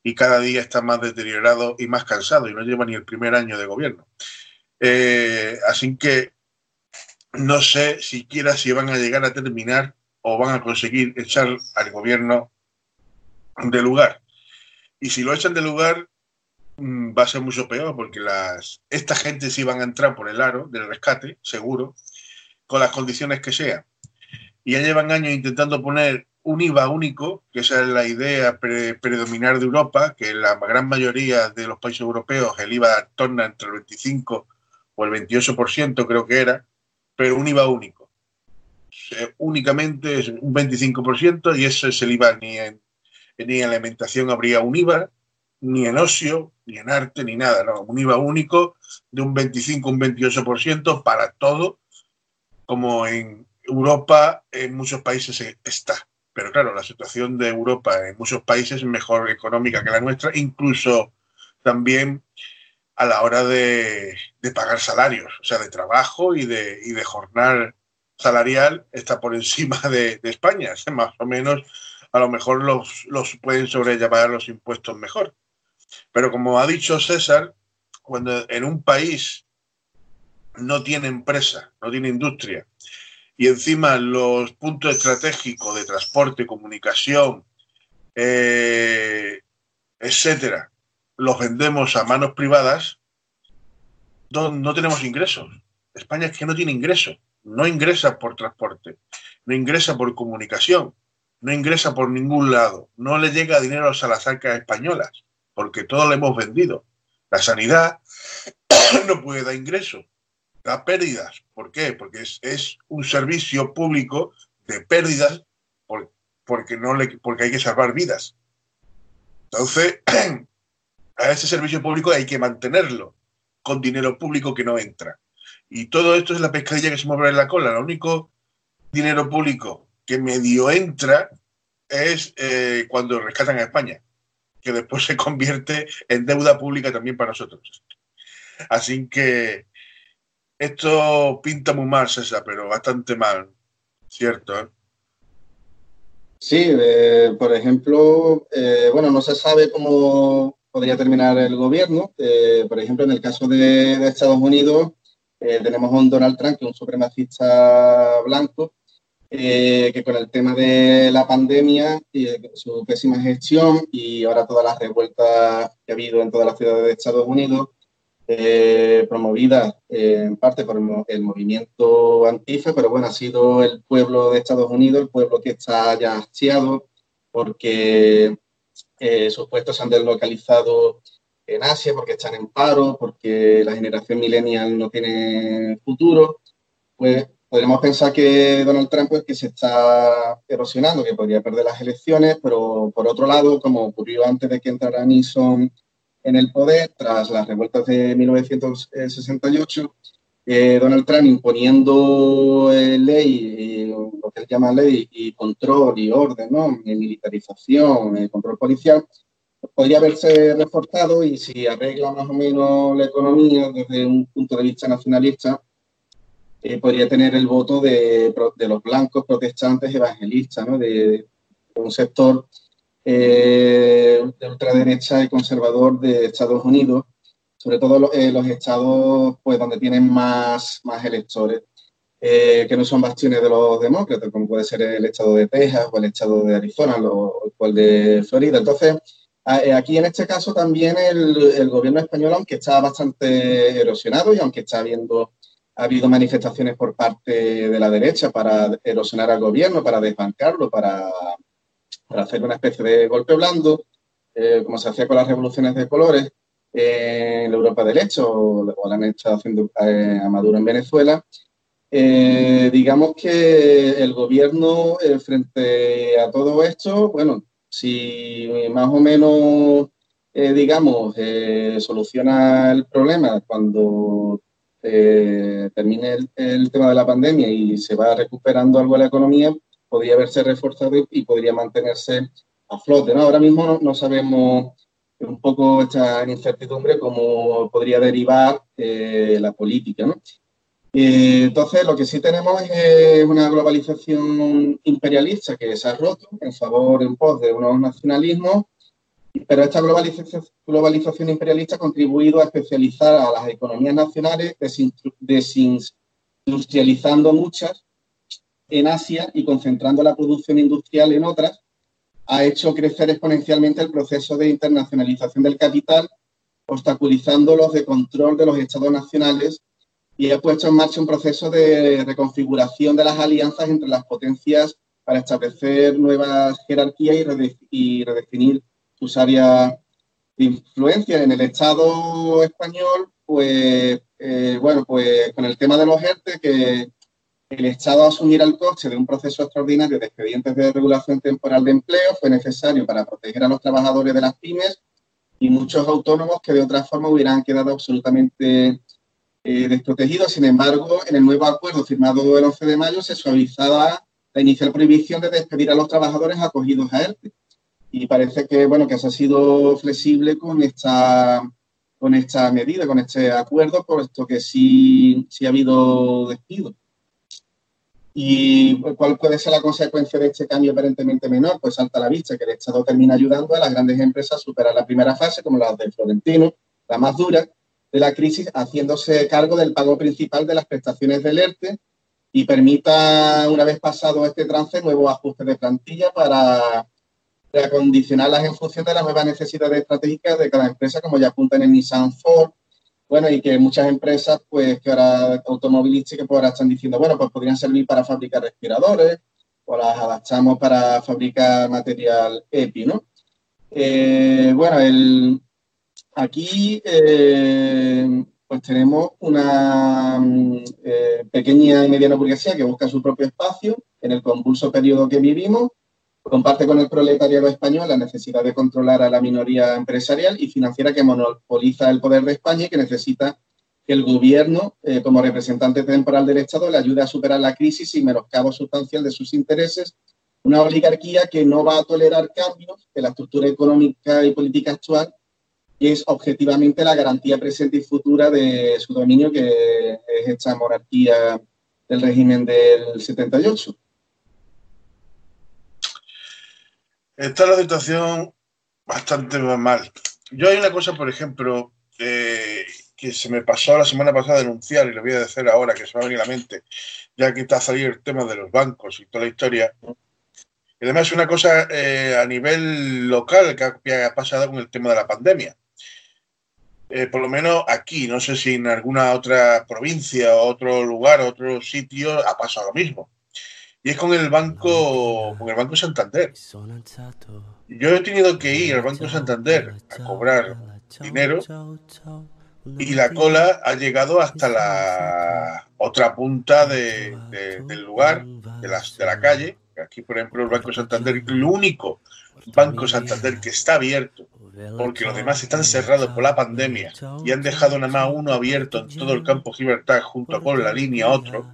y cada día está más deteriorado y más cansado y no lleva ni el primer año de gobierno. Eh, así que no sé siquiera si van a llegar a terminar o van a conseguir echar al gobierno de lugar. Y si lo echan de lugar, mm, va a ser mucho peor, porque las, esta gente sí van a entrar por el aro del rescate, seguro, con las condiciones que sean. Y ya llevan años intentando poner un IVA único, que esa es la idea predominar de Europa, que la gran mayoría de los países europeos el IVA torna entre el 25 o el 28%, creo que era, pero un IVA único. únicamente es un 25% y eso es el IVA. Ni en, ni en alimentación habría un IVA, ni en ocio, ni en arte, ni nada. No, un IVA único de un 25, un 28% para todo, como en Europa en muchos países está. Pero claro, la situación de Europa en muchos países es mejor económica que la nuestra, incluso también a la hora de, pagar salarios, o sea, de trabajo y de, y de jornada salarial está por encima de, España. Más o menos, a lo mejor los, los pueden sobrellevar los impuestos mejor. Pero como ha dicho César, cuando en un país no tiene empresa, no tiene industria, y encima los puntos estratégicos de transporte, comunicación, eh, etcétera, los vendemos a manos privadas, no, tenemos ingresos. España es que no tiene ingresos, no ingresa por transporte, no ingresa por comunicación, no ingresa por ningún lado, no le llega dinero a las arcas españolas, porque todo lo hemos vendido. La sanidad no puede dar ingresos, da pérdidas. ¿Por qué? Porque es, un servicio público de pérdidas porque, no porque hay que salvar vidas. Entonces, a ese servicio público hay que mantenerlo con dinero público que no entra. Y todo esto es la pescadilla que se mueve en la cola. Lo único dinero público que medio entra es eh, cuando rescatan a España, que después se convierte en deuda pública también para nosotros. Así que esto pinta muy mal, César, pero bastante mal, ¿cierto? Sí, eh, por ejemplo, eh, bueno, no se sabe cómo podría terminar el gobierno. por ejemplo, en el caso de, Estados Unidos, tenemos a un Donald Trump, que es un supremacista blanco, que con el tema de la pandemia y su pésima gestión y ahora todas las revueltas que ha habido en todas las ciudades de Estados Unidos, eh, eh, en parte por el, movimiento Antifa, pero bueno, ha sido el pueblo de Estados Unidos, el pueblo que está ya hastiado porque eh, sus puestos se han deslocalizado en Asia, porque están en paro, porque la generación millennial no tiene futuro, pues podríamos pensar que Donald Trump pues, que se está erosionando, que podría perder las elecciones, pero por otro lado, como ocurrió antes de que entrara Nixon en el poder, tras las revueltas de 1968, eh, Donald Trump imponiendo eh, ley, lo que él llama ley, y control y orden, ¿no? Militarización, control policial, podría haberse reforzado y si arregla más o menos la economía desde un punto de vista nacionalista, eh, podría tener el voto de, los blancos protestantes evangelistas, ¿no? de, un sector eh, de ultraderecha y conservador de Estados Unidos, sobre todo eh, los estados pues, donde tienen más, más electores. que no son bastiones de los demócratas, como puede ser el estado de Texas o el estado de Arizona o el de Florida. Entonces, eh, aquí en este caso también el, gobierno español, aunque está bastante erosionado y aunque está habiendo, ha habido manifestaciones por parte de la derecha para erosionar al gobierno, para desbancarlo, para, hacer una especie de golpe blando, eh, como se hacía con las revoluciones de colores en la Europa del Este o, lo han estado haciendo eh, a Maduro en Venezuela. digamos que el gobierno, frente a todo esto, bueno, si más o menos, eh, digamos, eh, soluciona el problema cuando eh, termine el, tema de la pandemia y se va recuperando algo la economía, podría haberse reforzado y podría mantenerse a flote. ¿no? Ahora mismo no, sabemos un poco esta incertidumbre cómo podría derivar la política. ¿no? entonces, lo que sí tenemos es una globalización imperialista que se ha roto en favor, en pos de unos nacionalismos, pero esta globalización, imperialista ha contribuido a especializar a las economías nacionales, desindustrializando muchas en Asia y concentrando la producción industrial en otras, ha hecho crecer exponencialmente el proceso de internacionalización del capital, obstaculizando los de control de los estados nacionales y ha puesto en marcha un proceso de reconfiguración de las alianzas entre las potencias para establecer nuevas jerarquías y, redefinir sus áreas de influencia. En el Estado español, pues, eh, bueno, pues con el tema de los ERTE, que el Estado asumiera el coste de un proceso extraordinario de expedientes de regulación temporal de empleo fue necesario para proteger a los trabajadores de las pymes y muchos autónomos que de otra forma hubieran quedado absolutamente eh, desprotegidos. Sin embargo, en el nuevo acuerdo firmado el 11 de mayo se suavizaba la inicial prohibición de despedir a los trabajadores acogidos a ERTE. Y parece que, bueno, que se ha sido flexible con esta, con esta medida, con este acuerdo, puesto que sí, sí ha habido despidos. ¿Y cuál puede ser la consecuencia de este cambio aparentemente menor? Pues salta a la vista que el Estado termina ayudando a las grandes empresas a superar la primera fase, como las de Florentino, la más dura, de la crisis, haciéndose cargo del pago principal de las prestaciones del ERTE y permita, una vez pasado este trance, nuevos ajustes de plantilla para reacondicionarlas en función de las nuevas necesidades estratégicas de cada empresa, como ya apuntan en Nissan Ford, bueno, y que muchas empresas, pues, que ahora automovilísticas, pues ahora están diciendo, bueno, pues podrían servir para fabricar respiradores, o las adaptamos para fabricar material EPI, ¿no? Eh, bueno, el, Aquí eh, pues tenemos una mm, eh, pequeña y mediana burguesía que busca su propio espacio en el convulso periodo que vivimos, comparte con el proletariado español la necesidad de controlar a la minoría empresarial y financiera que monopoliza el poder de España y que necesita que el gobierno, eh, como representante temporal del Estado, le ayude a superar la crisis y menoscabo sustancial de sus intereses. Una oligarquía que no va a tolerar cambios en la estructura económica y política actual y es objetivamente la garantía presente y futura de su dominio, que es esta monarquía del régimen del 78. Está la situación bastante mal. Yo hay una cosa, por ejemplo, que se me pasó la semana pasada denunciar y lo voy a decir ahora, que se me va a venir a la mente, ya que está a salir el tema de los bancos y toda la historia. Y además es una cosa eh, a nivel local que ha pasado con el tema de la pandemia. Eh, por lo menos aquí, no sé si en alguna otra provincia, otro lugar, otro sitio ha pasado lo mismo. Y es con el banco, con el Banco Santander. Yo he tenido que ir al Banco Santander a cobrar dinero y la cola ha llegado hasta la otra punta del lugar, de, las, de la calle. Aquí, por ejemplo, el Banco Santander, el único Banco Santander que está abierto, porque los demás están cerrados por la pandemia y han dejado nada más uno abierto en todo el campo Gibraltar junto con la línea otro,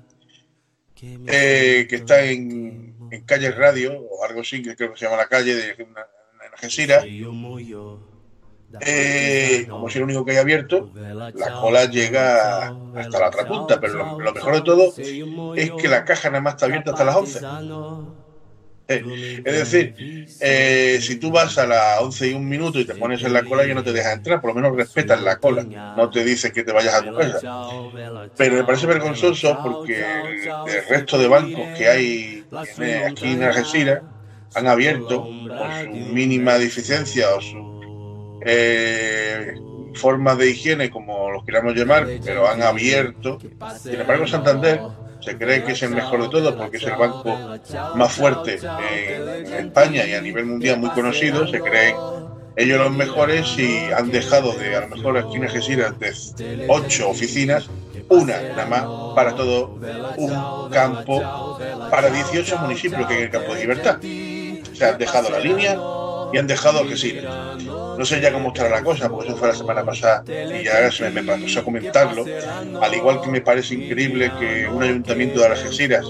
eh, que está en, calle Radio o algo así, que creo que se llama la calle de en Algeciras. Eh, como si el único que hay abierto, la cola llega hasta la otra punta, pero lo, mejor de todo es que la caja nada más está abierta hasta las 11. Eh, es decir, eh, si tú vas a las 11 y un minuto y te pones en la cola, ya no te deja entrar, por lo menos respetas la cola, no te dice que te vayas a tu casa. Pero me parece vergonzoso porque el, resto de bancos que hay aquí en Algeciras han abierto con su mínima deficiencia o su eh, formas de higiene, como los queramos llamar, pero han abierto. Sin embargo, Santander se cree que es el mejor de todos porque es el banco más fuerte en España y a nivel mundial muy conocido. Se creen ellos los mejores y han dejado de a lo mejor aquí en Algeciras de ocho oficinas, una nada más para todo un campo, para 18 municipios que hay en el campo de libertad. Se han dejado la línea y han dejado Algeciras. No sé ya cómo estará la cosa, porque eso fue la semana pasada y ya se me, pasó a comentarlo. Al igual que me parece increíble que un ayuntamiento de Algeciras,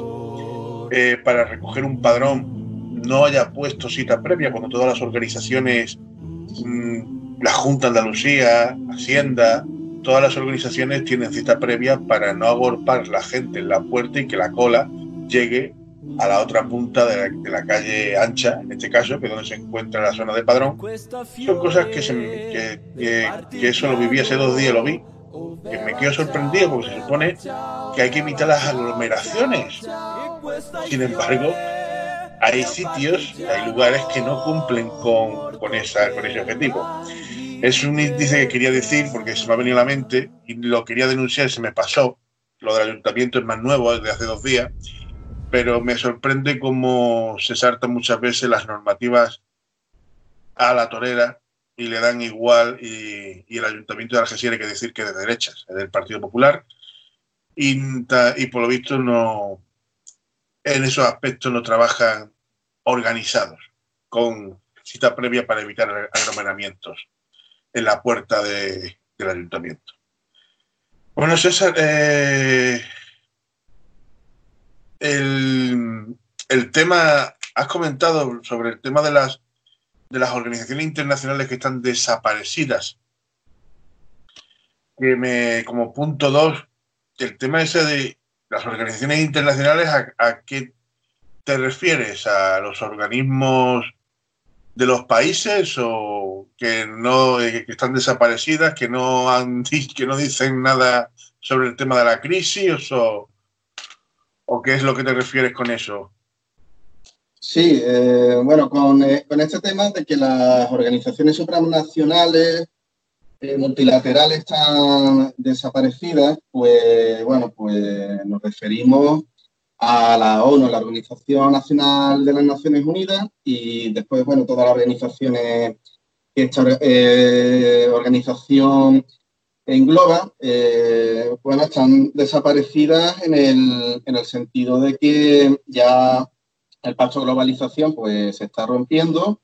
eh, para recoger un padrón, no haya puesto cita previa cuando todas las organizaciones, mm, la Junta Andalucía, Hacienda, todas las organizaciones tienen cita previa para no agorpar la gente en la puerta y que la cola llegue a la otra punta de la, calle ancha, en este caso, que es donde se encuentra la zona de padrón. Son cosas que, que, eso lo viví hace dos días, lo vi, que me quedo sorprendido porque se supone que hay que evitar las aglomeraciones. Sin embargo, hay sitios, hay lugares que no cumplen con, con, esa, con ese objetivo. Es un índice que quería decir porque se me ha venido a la mente y lo quería denunciar, se me pasó. Lo del ayuntamiento es más nuevo, es hace dos días pero me sorprende cómo se saltan muchas veces las normativas a la torera y le dan igual y, el Ayuntamiento de Algeciras hay que decir que de derechas, es del Partido Popular y, y, por lo visto no en esos aspectos no trabajan organizados con cita previa para evitar aglomeramientos en la puerta del Ayuntamiento. Bueno, César, eh, el, el tema, has comentado sobre el tema de las, de las organizaciones internacionales que están desaparecidas. Que me, como punto dos, el tema ese de las organizaciones internacionales, ¿a, qué te refieres? ¿A los organismos de los países o que no que están desaparecidas, que no han que no dicen nada sobre el tema de la crisis o, ¿O qué es lo que te refieres con eso? Sí, eh, bueno, eh, con, este tema de que las organizaciones supranacionales eh, multilaterales están desaparecidas, pues bueno, pues nos referimos a la ONU, la Organización Nacional de las Naciones Unidas, y después, bueno, todas las organizaciones esta organización engloba, eh, bueno, están desaparecidas en el, en el, sentido de que ya el pacto globalización pues, se está rompiendo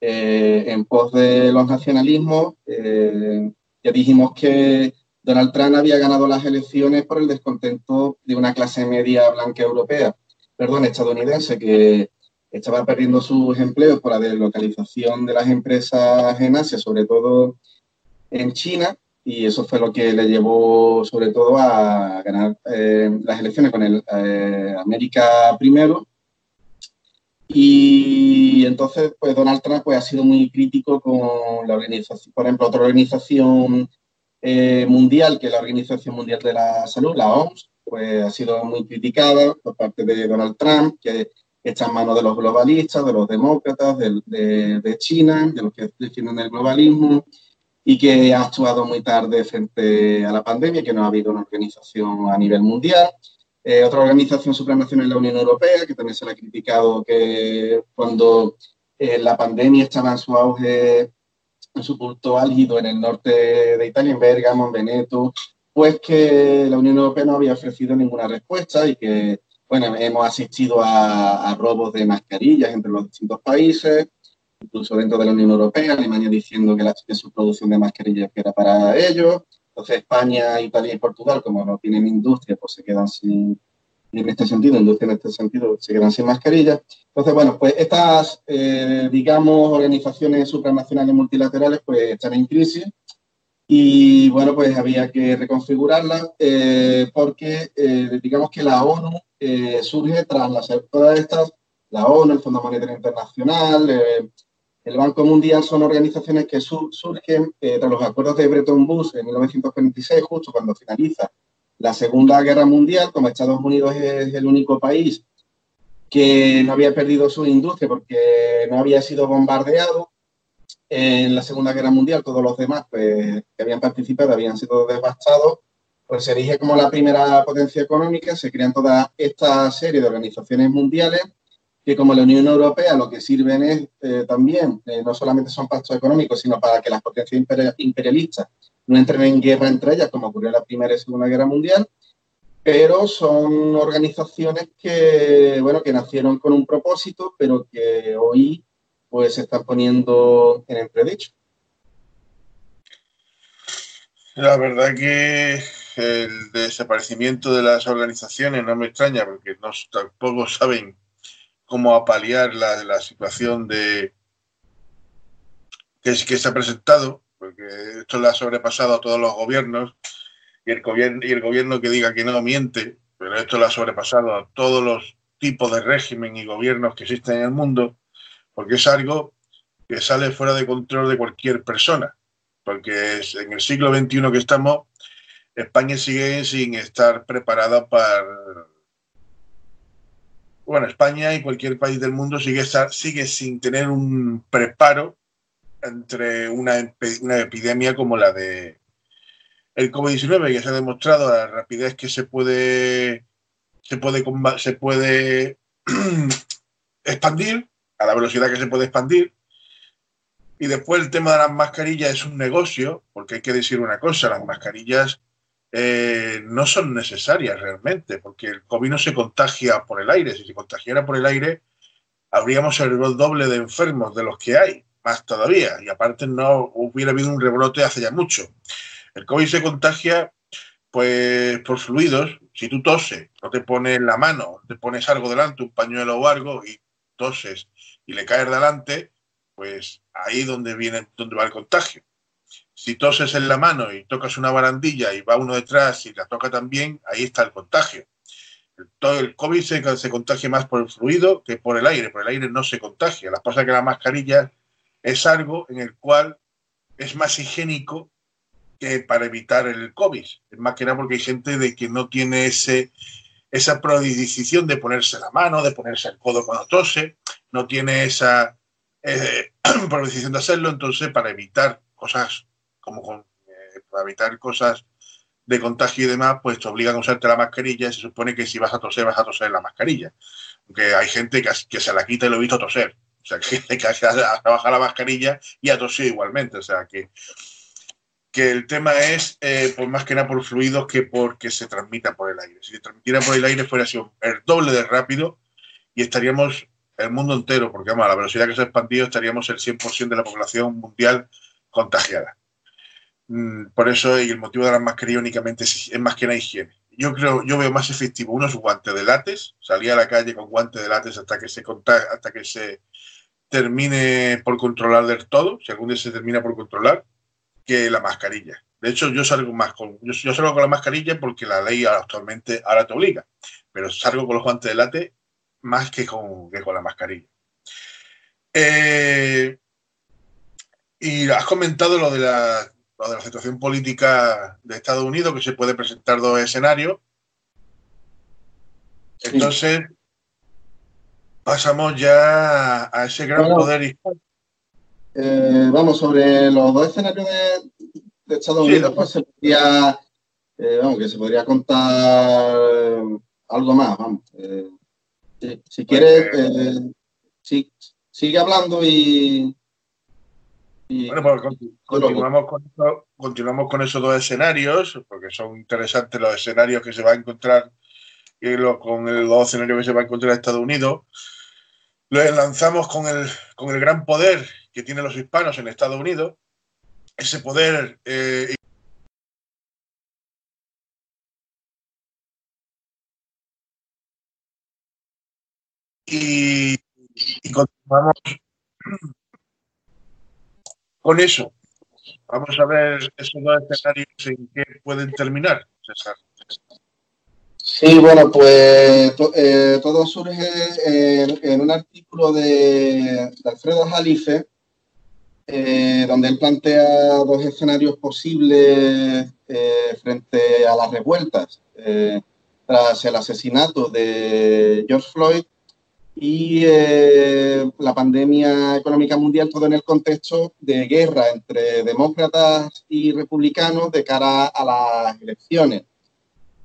eh, en pos de los nacionalismos. Eh, ya dijimos que Donald Trump había ganado las elecciones por el descontento de una clase media blanca europea, perdón, estadounidense, que estaba perdiendo sus empleos por la deslocalización de las empresas en Asia, sobre todo en China, y eso fue lo que le llevó sobre todo a ganar eh, las elecciones con el eh, América primero. Y entonces, pues Donald Trump pues, ha sido muy crítico con la organización, por ejemplo, otra organización eh, mundial, que es la Organización Mundial de la Salud, la OMS, pues ha sido muy criticada por parte de Donald Trump, que está en manos de los globalistas, de los demócratas, de, de China, de los que defienden el globalismo y que ha actuado muy tarde frente a la pandemia, que no ha habido una organización a nivel mundial. Eh, otra organización supranacional es la Unión Europea, que también se le ha criticado que cuando eh, la pandemia estaba en su auge en su punto álgido en el norte de Italia, en Bergamo, en Veneto, pues que la Unión Europea no había ofrecido ninguna respuesta y que, bueno, hemos asistido a, robos de mascarillas entre los distintos países, incluso dentro de la Unión Europea, Alemania diciendo que, la, su producción de mascarillas era para ellos, entonces España, Italia y Portugal, como no tienen industria, pues se quedan sin, en este sentido, industria en este sentido, se quedan sin mascarillas. Entonces, bueno, pues estas, eh, digamos, organizaciones supranacionales multilaterales, pues están en crisis y, bueno, pues había que reconfigurarlas eh, porque, eh, digamos que la ONU surge tras las todas estas, la ONU, el Fondo Monetario Internacional, el Banco Mundial son organizaciones que surgen tras los acuerdos de Bretton Woods en 1946, justo cuando finaliza la Segunda Guerra Mundial, como Estados Unidos es el único país que no había perdido su industria porque no había sido bombardeado. En la Segunda Guerra Mundial, todos los demás pues, que habían participado habían sido devastados, pues se erige como la primera potencia económica, se crean toda esta serie de organizaciones mundiales que como la Unión Europea lo que sirven es eh, también, eh, no solamente son pactos económicos, sino para que las potencias imperialistas no entren en guerra entre ellas, como ocurrió en la Primera y Segunda Guerra Mundial, pero son organizaciones que, bueno, que nacieron con un propósito, pero que hoy pues se están poniendo en entredicho. La verdad que el desaparecimiento de las organizaciones no me extraña porque no, tampoco saben cómo apalear la, la situación de que, que se ha presentado porque esto le ha sobrepasado a todos los gobiernos y el, gobierno, y el gobierno que diga que no miente, pero esto le ha sobrepasado a todos los tipos de régimen y gobiernos que existen en el mundo, porque es algo que sale fuera de control de cualquier persona, porque en el siglo XXI que estamos, España sigue sin estar preparada para... Bueno, España y cualquier país del mundo sigue, sin tener un preparo entre una, una epidemia como la de el COVID-19, que se ha demostrado la rapidez que se puede, se puede, se puede expandir, a la velocidad que se puede expandir. Y después el tema de las mascarillas es un negocio, porque hay que decir una cosa, las mascarillas eh, no son necesarias realmente, porque el COVID no se contagia por el aire. Si se contagiara por el aire, habríamos el doble de enfermos de los que hay más todavía. Y aparte no hubiera habido un rebrote hace ya mucho. El COVID se contagia pues por fluidos. Si tú toses, no te pones la mano, te pones algo delante, un pañuelo o algo, y toses y le caes delante, pues ahí donde viene, donde va el contagio. Si toses en la mano y tocas una barandilla y va uno detrás y la toca también, ahí está el contagio. Todo el COVID se, contagia más por el fluido que por el aire. Por el aire no se contagia. La cosa que la mascarilla es algo en el cual es más higiénico que para evitar el COVID. Es más que nada porque hay gente de que no tiene ese, esa predisposición de ponerse la mano, de ponerse el codo cuando tose, no tiene esa eh, de hacerlo, entonces para evitar cosas como con, eh, para evitar cosas de contagio y demás, pues te obligan a usarte la mascarilla y se supone que si vas a toser, vas a toser la mascarilla. Aunque hay gente que, se la quita y lo he visto toser. O sea, que hay que bajar la mascarilla y a toser igualmente. O sea, que, que el tema es, por más que nada por fluidos, que porque se transmita por el aire. Si se transmitiera por el aire fuera sido el doble de rápido y estaríamos el mundo entero, porque vamos, a la velocidad que se ha expandido estaríamos el 100% de la población mundial contagiada. Mm, por eso, el motivo de las mascarillas únicamente es, más que nada higiene. Yo creo, yo veo más efectivo unos guantes de látex, salir a la calle con guantes de látex hasta que se hasta que se termine por controlar del todo, si algún día se termina por controlar, que la mascarilla. De hecho, yo salgo más con, yo, salgo con la mascarilla porque la ley actualmente ahora te obliga, pero salgo con los guantes de late más que con, que con la mascarilla. Eh, y has comentado lo de, la, lo de la situación política de Estados Unidos, que se puede presentar dos escenarios. Entonces, pasamos ya a ese gran poder eh, vamos, sobre los dos escenarios de, Estados Unidos, pues se podría, eh, vamos, que se podría contar algo más, vamos. Eh, si, quieres, sigue hablando y, bueno, pues continuamos con, eso, continuamos con esos dos escenarios, porque son interesantes los escenarios que se va a encontrar y con los dos escenarios que se va a encontrar en Estados Unidos. Lo lanzamos con el, con el gran poder que tienen los hispanos en Estados Unidos, ese poder eh, y, continuamos con eso. Vamos a ver esos dos escenarios en qué pueden terminar, César. Sí, bueno, pues eh, todo surge en, un artículo de, Alfredo Jalife, eh, donde él plantea dos escenarios posibles eh, frente a las revueltas tras el asesinato de George Floyd y la pandemia económica mundial, todo en el contexto de guerra entre demócratas y republicanos de cara a las elecciones.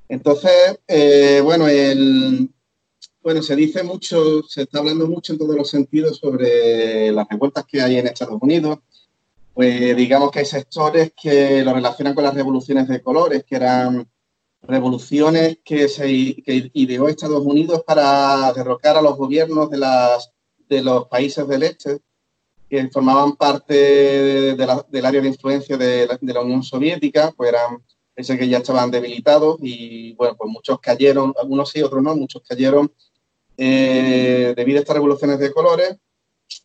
Entonces, eh, bueno, el, bueno, se dice mucho, se está hablando mucho en todos los sentidos sobre las revueltas que hay en Estados Unidos. Pues digamos que hay sectores que lo relacionan con las revoluciones de colores, que eran revoluciones que, se, que ideó Estados Unidos para derrocar a los gobiernos de, las, de los países del este, que formaban parte del área de influencia de la, Unión Soviética, pues eran Pensé que ya estaban debilitados y bueno, pues muchos cayeron, algunos sí, otros no, muchos cayeron eh, debido a estas revoluciones de colores.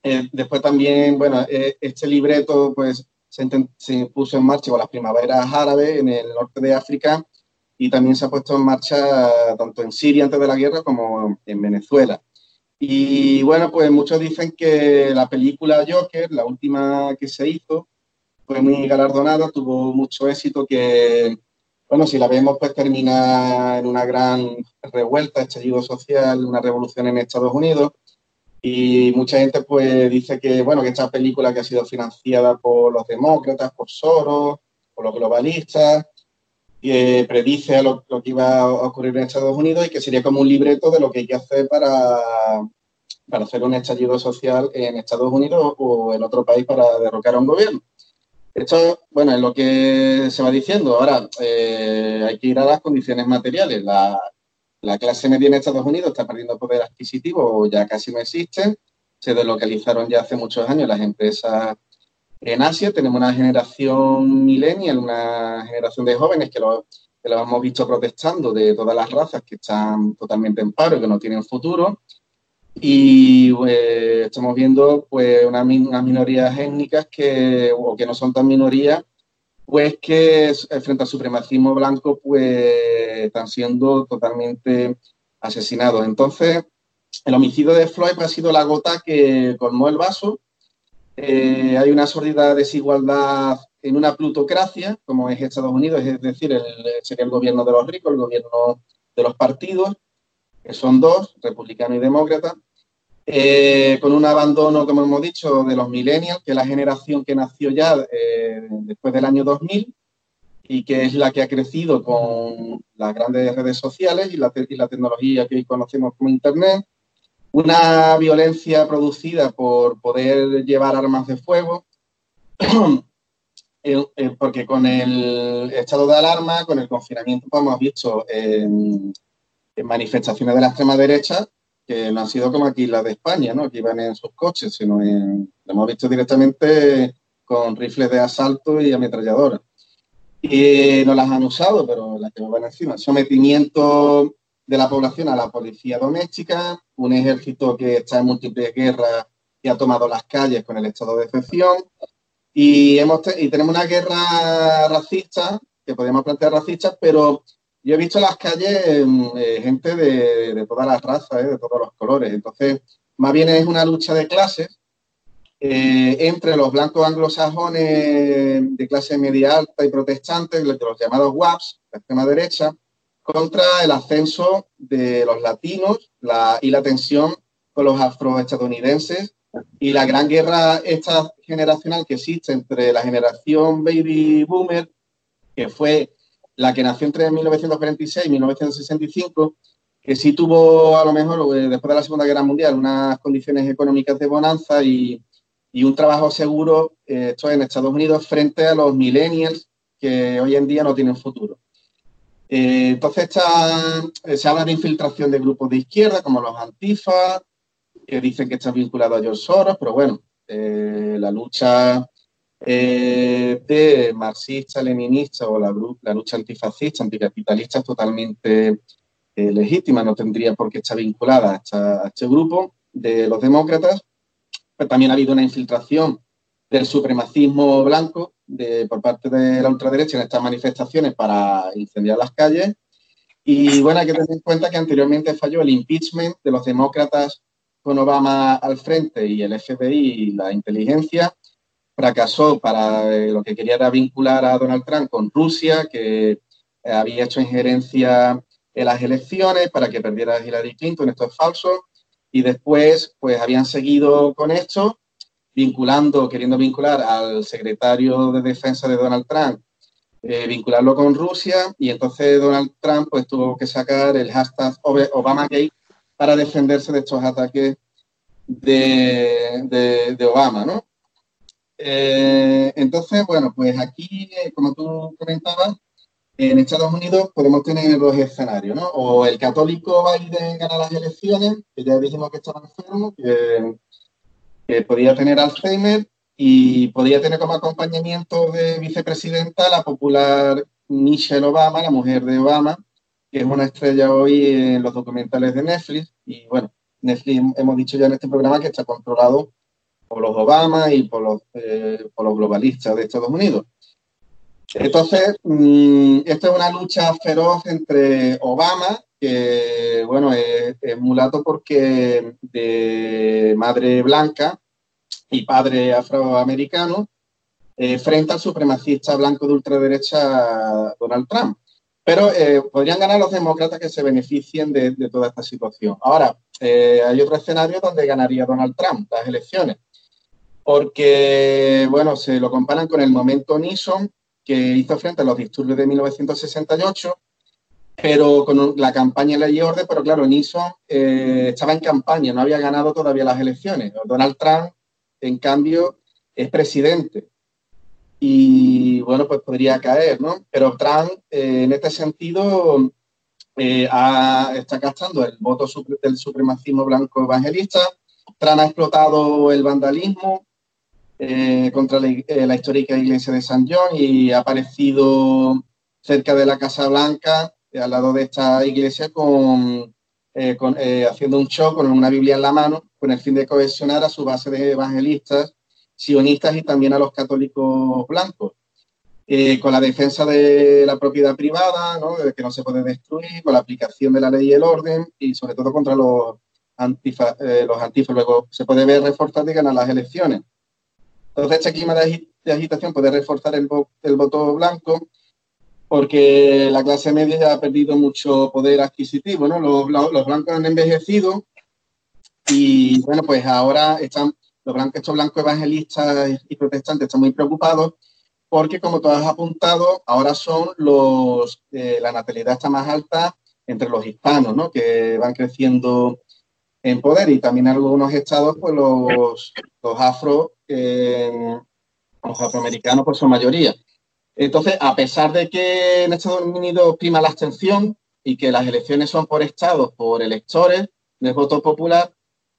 Eh, después también, bueno, eh, este libreto pues se, se, puso en marcha con las primaveras árabes en el norte de África y también se ha puesto en marcha tanto en Siria antes de la guerra como en Venezuela. Y bueno, pues muchos dicen que la película Joker, la última que se hizo, fue muy galardonada, tuvo mucho éxito que, bueno, si la vemos, pues termina en una gran revuelta, estallido social, una revolución en Estados Unidos. Y mucha gente pues dice que, bueno, que esta película que ha sido financiada por los demócratas, por Soros, por los globalistas, que predice lo, lo, que iba a ocurrir en Estados Unidos y que sería como un libreto de lo que hay que hacer para, para hacer un estallido social en Estados Unidos o en otro país para derrocar a un gobierno. Esto, bueno, es lo que se va diciendo. Ahora, eh, hay que ir a las condiciones materiales. La, clase media en Estados Unidos está perdiendo poder adquisitivo, ya casi no existen. Se deslocalizaron ya hace muchos años las empresas en Asia. Tenemos una generación millennial, una generación de jóvenes que lo, que lo hemos visto protestando de todas las razas que están totalmente en paro que no tienen futuro y pues, estamos viendo pues unas, minorías étnicas que, o que no son tan minorías, pues que eh, frente al supremacismo blanco pues están siendo totalmente asesinados. Entonces, el homicidio de Floyd ha sido la gota que colmó el vaso. Eh, hay una sórdida desigualdad en una plutocracia, como es Estados Unidos, es decir, el, sería el gobierno de los ricos, el gobierno de los partidos, que son dos, republicano y demócrata, eh, con un abandono, como hemos dicho, de los millennials, que es la generación que nació ya eh, después del año 2000 y que es la que ha crecido con las grandes redes sociales y la, la tecnología que hoy conocemos como Internet, una violencia producida por poder llevar armas de fuego, eh, porque con el estado de alarma, con el confinamiento, pues hemos visto en manifestaciones de la extrema derecha que no han sido como aquí las de España, ¿no? que iban en sus coches, sino en, lo hemos visto directamente con rifles de asalto y ametralladoras. Y no las han usado, pero las que van encima. Sometimiento de la población a la policía doméstica, un ejército que está en múltiples guerras y ha tomado las calles con el estado de excepción. Y, hemos y tenemos una guerra racista, que podemos plantear racista, pero yo he visto las calles mm, eh, gente de, todas las razas, eh, de todos los colores. Entonces, más bien es una lucha de clases eh, entre los blancos anglosajones de clase media alta y protestantes, los llamados WAPs, la extrema derecha, contra el ascenso de los latinos y la tensión con los afroestadounidenses y la gran guerra esta generacional que existe entre la generación baby boomer, que fue la que nació entre 1946 y 1965, que sí tuvo a lo mejor eh, después de la Segunda Guerra Mundial unas condiciones económicas de bonanza y, y un trabajo seguro, eh, esto en Estados Unidos, frente a los millennials que hoy en día no tienen futuro. Eh, entonces se habla de infiltración de grupos de izquierda como los Antifa, que dicen que están vinculados a George Soros, pero bueno, la lucha de marxista, leninista o la, la, lucha antifascista, anticapitalista es totalmente legítima, no tendría por qué estar vinculada a este grupo de los demócratas también ha habido una infiltración del supremacismo blanco por parte de la ultraderecha en estas manifestaciones para incendiar las calles. Y bueno, hay que tener en cuenta que anteriormente falló el impeachment de los demócratas con Obama al frente y el FBI y la inteligencia. Fracasó para eh, lo que quería era vincular a Donald Trump con Rusia, que eh, había hecho injerencia en las elecciones para que perdiera Hillary Clinton. Esto es falso y después pues habían seguido con esto, vinculando, queriendo vincular al secretario de defensa de Donald Trump, eh, vincularlo con Rusia y entonces Donald Trump pues tuvo que sacar el hashtag Obamagate para defenderse de estos ataques de, Obama, ¿no? Eh, entonces, bueno, pues aquí, eh, como tú comentabas, en Estados Unidos podemos tener dos escenarios, ¿no? O el católico Biden gana las elecciones, que ya dijimos que estaba enfermo, que, podía tener Alzheimer y podía tener como acompañamiento de vicepresidenta la popular Michelle Obama, la mujer de Obama, que es una estrella hoy en los documentales de Netflix. Y bueno, Netflix hemos dicho ya en este programa que está controlado por los Obama y por los, eh, globalistas de Estados Unidos. Entonces, mm, esto es una lucha feroz entre Obama, que bueno, es, mulato porque de madre blanca y padre afroamericano, eh, frente al supremacista blanco de ultraderecha Donald Trump. Pero eh, podrían ganar los demócratas que se beneficien de, toda esta situación. Ahora, eh, hay otro escenario donde ganaría Donald Trump las elecciones, porque, bueno, se lo comparan con el momento Nixon que hizo frente a los disturbios de 1968, pero con la campaña Ley y Orden, pero claro, Nixon eh, estaba en campaña, no había ganado todavía las elecciones. Donald Trump, en cambio, es presidente. Y bueno, pues podría caer, ¿no? Pero Trump, eh, en este sentido, eh, está gastando el voto del supremacismo blanco evangelista. Trump ha explotado el vandalismo, eh, contra eh, la, histórica iglesia de San John y ha aparecido cerca de la Casa Blanca, al lado de esta iglesia, con, haciendo un show con una Biblia en la mano, con el fin de cohesionar a su base de evangelistas, sionistas y también a los católicos blancos. con la defensa de la propiedad privada, ¿no? que no se puede destruir, con la aplicación de la ley y el orden y sobre todo contra los antifa, los antifa. Luego se puede ver reforzado y ganar las elecciones. Entonces, este clima de, agitación puede reforzar el, voto blanco porque la clase media ya ha perdido mucho poder adquisitivo, ¿no? Los, blancos han envejecido y, bueno, pues ahora están los blancos, estos blancos evangelistas y protestantes están muy preocupados porque, como tú has apuntado, ahora son los, eh, la natalidad está más alta entre los hispanos, ¿no? Que van creciendo en poder y también algunos estados, pues los, los afro, los afroamericanos, pues son mayoría. Entonces, a pesar de que en Estados Unidos prima la abstención y que las elecciones son por estados, por electores, de voto popular,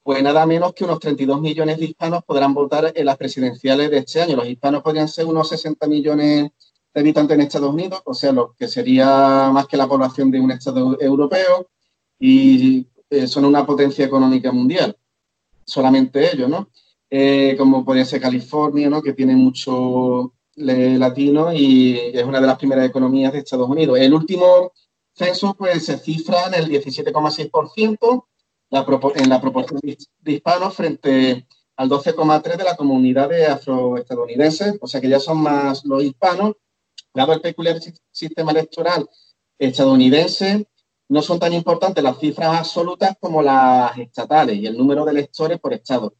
pues nada menos que unos 32 millones de hispanos podrán votar en las presidenciales de este año. Los hispanos podrían ser unos 60 millones de habitantes en Estados Unidos, o sea, lo que sería más que la población de un estado europeo. Y eh, son una potencia económica mundial, solamente ellos, ¿no? Eh, como podría ser California, ¿no? Que tiene mucho latino y es una de las primeras economías de Estados Unidos. El último censo, pues, se cifra en el 17,6% en la proporción de hispanos frente al 12,3% de la comunidad de afroestadounidenses, o sea que ya son más los hispanos, dado el peculiar sistema electoral estadounidense, no son tan importantes las cifras absolutas como las estatales y el número de electores por estado.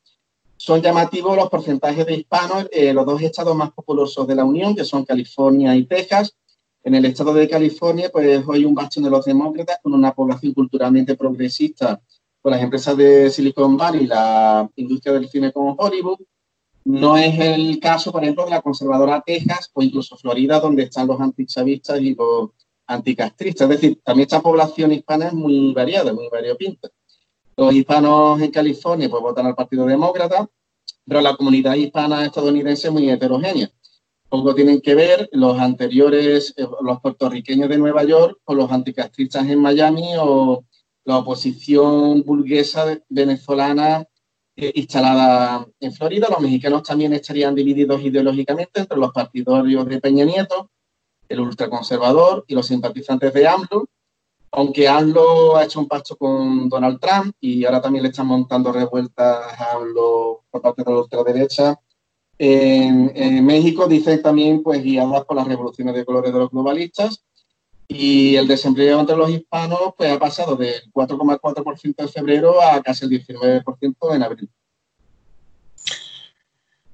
Son llamativos los porcentajes de hispanos en los dos estados más populosos de la Unión, que son California y Texas. En el estado de California, pues hoy un bastión de los demócratas con una población culturalmente progresista con las empresas de Silicon Valley la industria del cine como Hollywood. No es el caso, por ejemplo, de la conservadora Texas o incluso Florida, donde están los antichavistas y los anticastristas. Es decir, también esta población hispana es muy variada, muy variopinta. Los hispanos en California pues votan al Partido Demócrata, pero la comunidad hispana estadounidense es muy heterogénea. Poco tienen que ver los anteriores, eh, los puertorriqueños de Nueva York con los anticastristas en Miami o la oposición burguesa venezolana eh, instalada en Florida. Los mexicanos también estarían divididos ideológicamente entre los partidarios de Peña Nieto, el ultraconservador y los simpatizantes de AMLO, aunque AMLO ha hecho un pacto con Donald Trump y ahora también le están montando revueltas a AMLO por parte de la ultraderecha. En, México dicen también, pues, guiadas por las revoluciones de colores de los globalistas. Y el desempleo entre los hispanos, pues, ha pasado del 4,4% en febrero a casi el 19% en abril.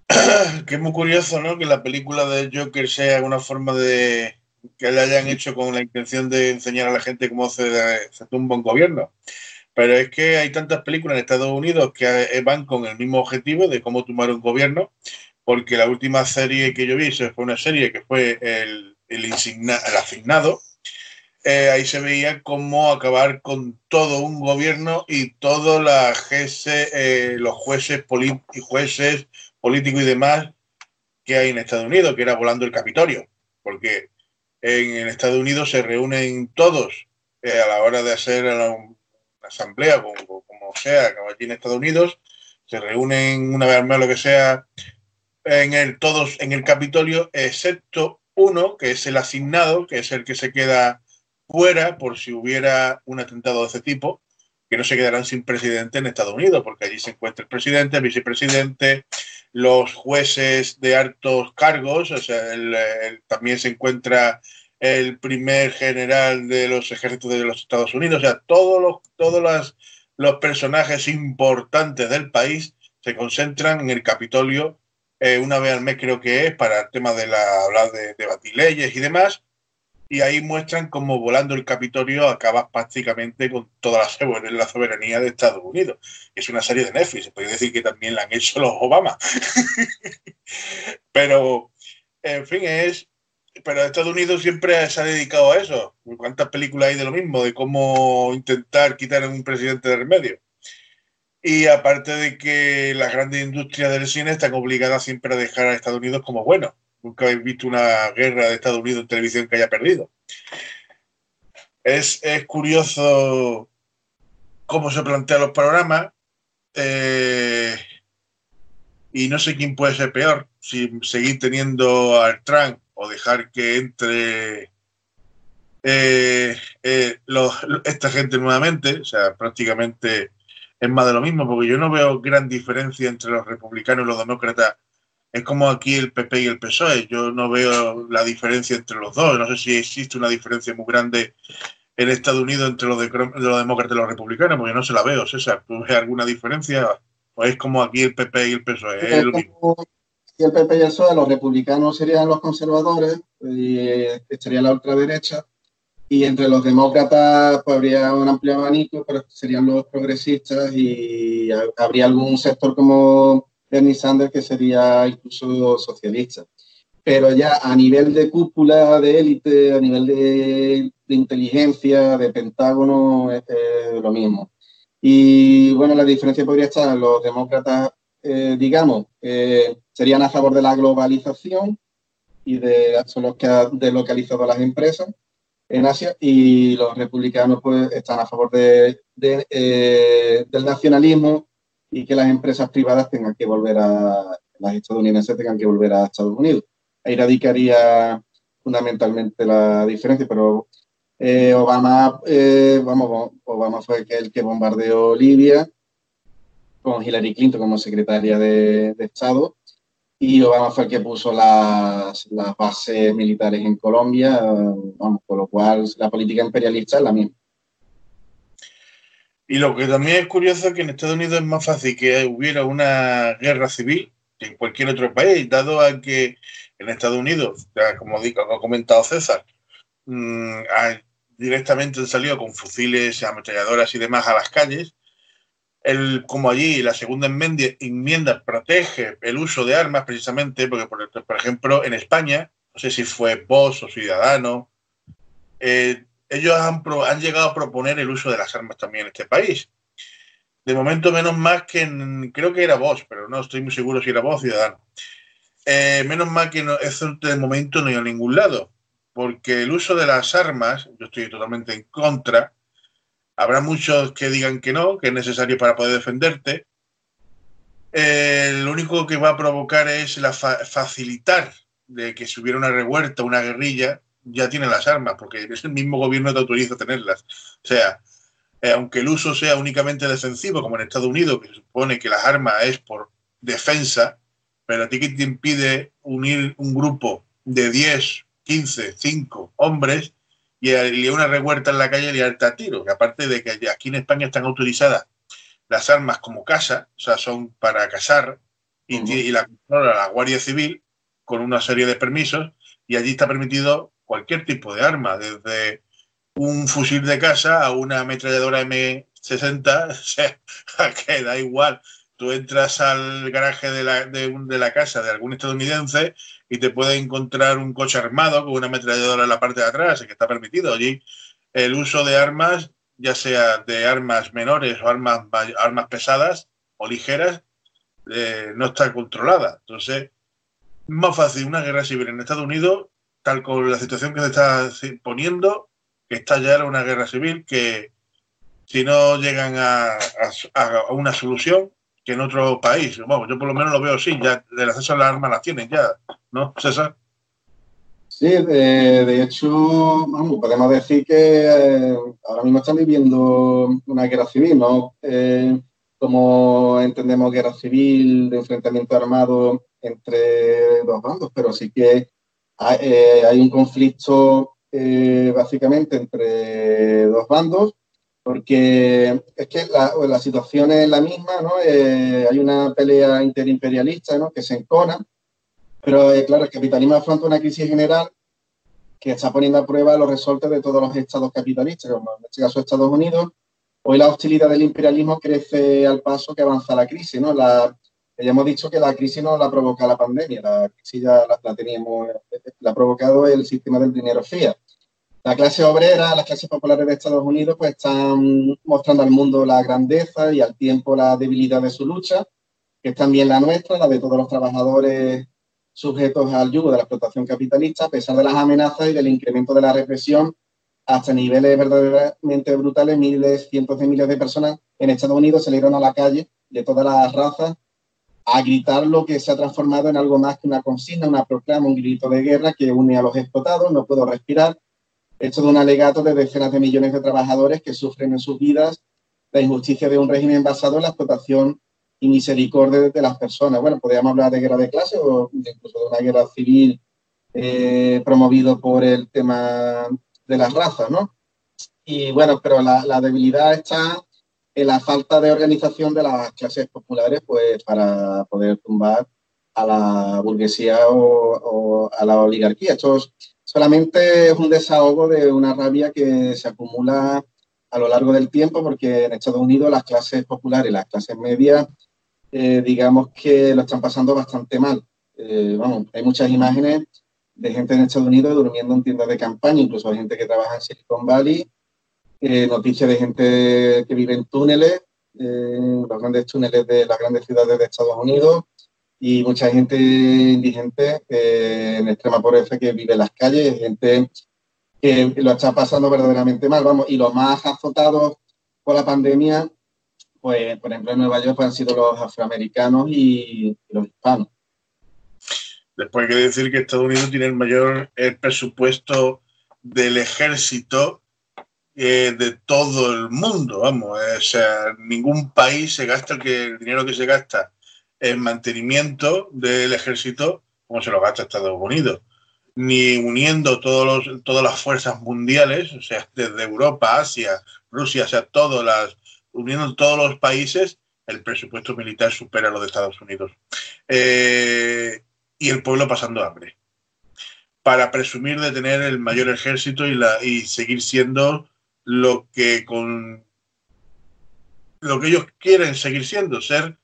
Que es muy curioso, ¿no? Que la película de Joker sea una forma de, que le hayan hecho con la intención de enseñar a la gente cómo se, se tumba un gobierno. Pero es que hay tantas películas en Estados Unidos que van con el mismo objetivo de cómo tumbar un gobierno, porque la última serie que yo vi fue una serie que fue el, el asignado. Eh, ahí se veía cómo acabar con todo un gobierno y todos eh, los jueces, y jueces políticos y demás que hay en Estados Unidos, que era volando el Capitolio, porque en, Estados Unidos se reúnen todos eh, a la hora de hacer una, asamblea, como, sea, como en Estados Unidos, se reúnen una vez más lo que sea en el todos en el Capitolio, excepto uno, que es el asignado, que es el que se queda fuera por si hubiera un atentado de ese tipo, que no se quedarán sin presidente en Estados Unidos, porque allí se encuentra el presidente, el vicepresidente, los jueces de altos cargos, o sea, también se encuentra el primer general de los ejércitos de los Estados Unidos, o sea, todos los, todos los, personajes importantes del país se concentran en el Capitolio eh, una vez al mes creo que es para el tema de la, hablar de, de y demás, y ahí muestran cómo volando el Capitolio acaba prácticamente con toda la, la soberanía de Estados Unidos. Es una serie de Netflix, se puede decir que también la han hecho los Obama. pero, en fin, es... Pero Estados Unidos siempre se ha dedicado a eso. ¿Cuántas películas hay de lo mismo? De cómo intentar quitar a un presidente de remedio. Y aparte de que las grandes industrias del cine están obligadas siempre a dejar a Estados Unidos como bueno Nunca habéis visto una guerra de Estados Unidos en televisión que haya perdido. Es, curioso cómo se plantean los programas. Eh, y no sé quién puede ser peor, si seguir teniendo al Trump o dejar que entre eh, eh, esta gente nuevamente, o sea, prácticamente es más de lo mismo, porque yo no veo gran diferencia entre los republicanos y los demócratas es como aquí el PP y el PSOE. Yo no veo la diferencia entre los dos. No sé si existe una diferencia muy grande en Estados Unidos entre los, de, los demócratas y los republicanos, porque no se la veo. César, ¿tú ves alguna diferencia? ¿O es como aquí el PP y el PSOE? ¿Es lo mismo? el PP y el PSOE, los republicanos serían los conservadores y estaría la ultraderecha. Y entre los demócratas pues, habría un amplio abanico, pero serían los progresistas y habría algún sector como Bernie Sanders, que sería incluso socialista. Pero ya a nivel de cúpula de élite, a nivel de, inteligencia, de Pentágono, es, lo mismo. Y bueno, la diferencia podría estar, los demócratas, eh, digamos, eh, serían a favor de la globalización y de, son los que han deslocalizado las empresas en Asia y los republicanos pues están a favor de, eh, del nacionalismo y que las empresas privadas tengan que volver a, las estadounidenses tengan que volver a Estados Unidos. Ahí radicaría fundamentalmente la diferencia, pero eh, Obama, eh, vamos, Obama fue el que bombardeó Libia con Hillary Clinton como secretaria de, Estado y Obama fue el que puso las, las bases militares en Colombia, vamos, por lo cual la política imperialista es la misma. Y lo que también es curioso es que en Estados Unidos es más fácil que hubiera una guerra civil que en cualquier otro país, dado a que en Estados Unidos, como digo, ha comentado César, mm, directamente han salido con fusiles, ametralladoras y demás a las calles, el, como allí la segunda enmienda, protege el uso de armas precisamente, porque por, ejemplo en España, no sé si fue vos o Ciudadano, eh, ellos han, llegado a proponer el uso de las armas también en este país. De momento menos más que creo que era vos, pero no estoy muy seguro si era vos Ciudadano. Eh, menos mal que no, eso de momento no hay a ningún lado, porque el uso de las armas, yo estoy totalmente en contra, Habrá muchos que digan que no, que es necesario para poder defenderte. Eh, lo único que va a provocar es la facilitar de que si hubiera una revuelta, una guerrilla, ya tiene las armas, porque es el mismo gobierno que te autoriza a tenerlas. O sea, eh, aunque el uso sea únicamente defensivo, como en Estados Unidos, que se supone que las armas es por defensa, pero a ti que te impide unir un grupo de 10, 15, 5 hombres y, una revuelta en la calle y alta tiro. Que aparte de que aquí en España están autorizadas las armas como casa, o sea, son para cazar y, la controla la Guardia Civil con una serie de permisos y allí está permitido cualquier tipo de arma, desde un fusil de casa a una ametralladora M60, o sea, que da igual. Tú entras al garaje de la, de, la casa de algún estadounidense y te puede encontrar un coche armado con una ametralladora en la parte de atrás, que está permitido. Allí el uso de armas, ya sea de armas menores o armas, armas pesadas o ligeras, eh, no está controlada. Entonces, es más fácil una guerra civil en Estados Unidos, con la situación que se está poniendo, que está ya una guerra civil que si no llegan a, una solución, que en otro país. Yo por lo menos lo veo así, ya el acceso a las armas las tienen ya, ¿no, César? Sí, de, hecho, podemos decir que eh, ahora mismo están viviendo una guerra civil, ¿no? Eh, como entendemos guerra civil de enfrentamiento armado entre dos bandos, pero sí que hay, eh, hay un conflicto básicamente entre dos bandos porque es que la, situación es la misma, ¿no? Eh, hay una pelea interimperialista, ¿no? Que se encona, pero eh, claro, el capitalismo afronta una crisis general que está poniendo a prueba los resortes de todos los estados capitalistas, como en este caso Estados Unidos. Hoy la hostilidad del imperialismo crece al paso que avanza la crisis, ¿no? La, ya hemos dicho que la crisis no la provoca la pandemia, la crisis ya la, la teníamos, la ha provocado el sistema del dinero fiat la clase obrera, las clases populares de Estados Unidos, pues están mostrando al mundo la grandeza y al tiempo la debilidad de su lucha, que es también la nuestra, la de todos los trabajadores sujetos al yugo de la explotación capitalista, a pesar de las amenazas y del incremento de la represión hasta niveles verdaderamente brutales, miles, cientos de miles de personas en Estados Unidos salieron a la calle de todas las razas a gritar lo que se ha transformado en algo más que una consigna, una proclama, un grito de guerra que une a los explotados, no puedo respirar, esto de un alegato de decenas de millones de trabajadores que sufren en sus vidas la injusticia de un régimen basado en la explotación y misericordia de las personas. Bueno, podríamos hablar de guerra de clase o incluso de una guerra civil eh, promovido por el tema de las razas, ¿no? Y bueno, pero la, debilidad está la falta de organización de las clases populares, pues para poder tumbar a la burguesía o, a la oligarquía. Estos solamente es un desahogo de una rabia que se acumula a lo largo del tiempo, porque en Estados Unidos las clases populares, las clases medias, eh, digamos que lo están pasando bastante mal. Eh, hay muchas imágenes de gente en Estados Unidos durmiendo en tiendas de campaña, incluso hay gente que trabaja en Silicon Valley, eh, noticias de gente que vive en túneles, los grandes túneles de las grandes ciudades de Estados Unidos, y mucha gente indigente en extrema pobreza que vive en las calles, gente que lo está pasando verdaderamente mal, vamos, y los más azotados por la pandemia, pues, por ejemplo, en Nueva York pues, han sido los afroamericanos y, los hispanos. Después hay que decir que Estados Unidos tiene el mayor presupuesto del ejército eh, de todo el mundo, vamos, o sea, ningún país se gasta el, dinero que se gasta el mantenimiento del ejército como se lo gasta Estados Unidos, ni uniendo todos los, todas las fuerzas mundiales, o sea, desde Europa, Asia, Rusia, o sea, todas las, uniendo todos los países, el presupuesto militar supera lo de Estados Unidos. Eh, y el pueblo pasando hambre. Para presumir de tener el mayor ejército y seguir siendo lo que con lo que ellos quieren seguir siendo, ser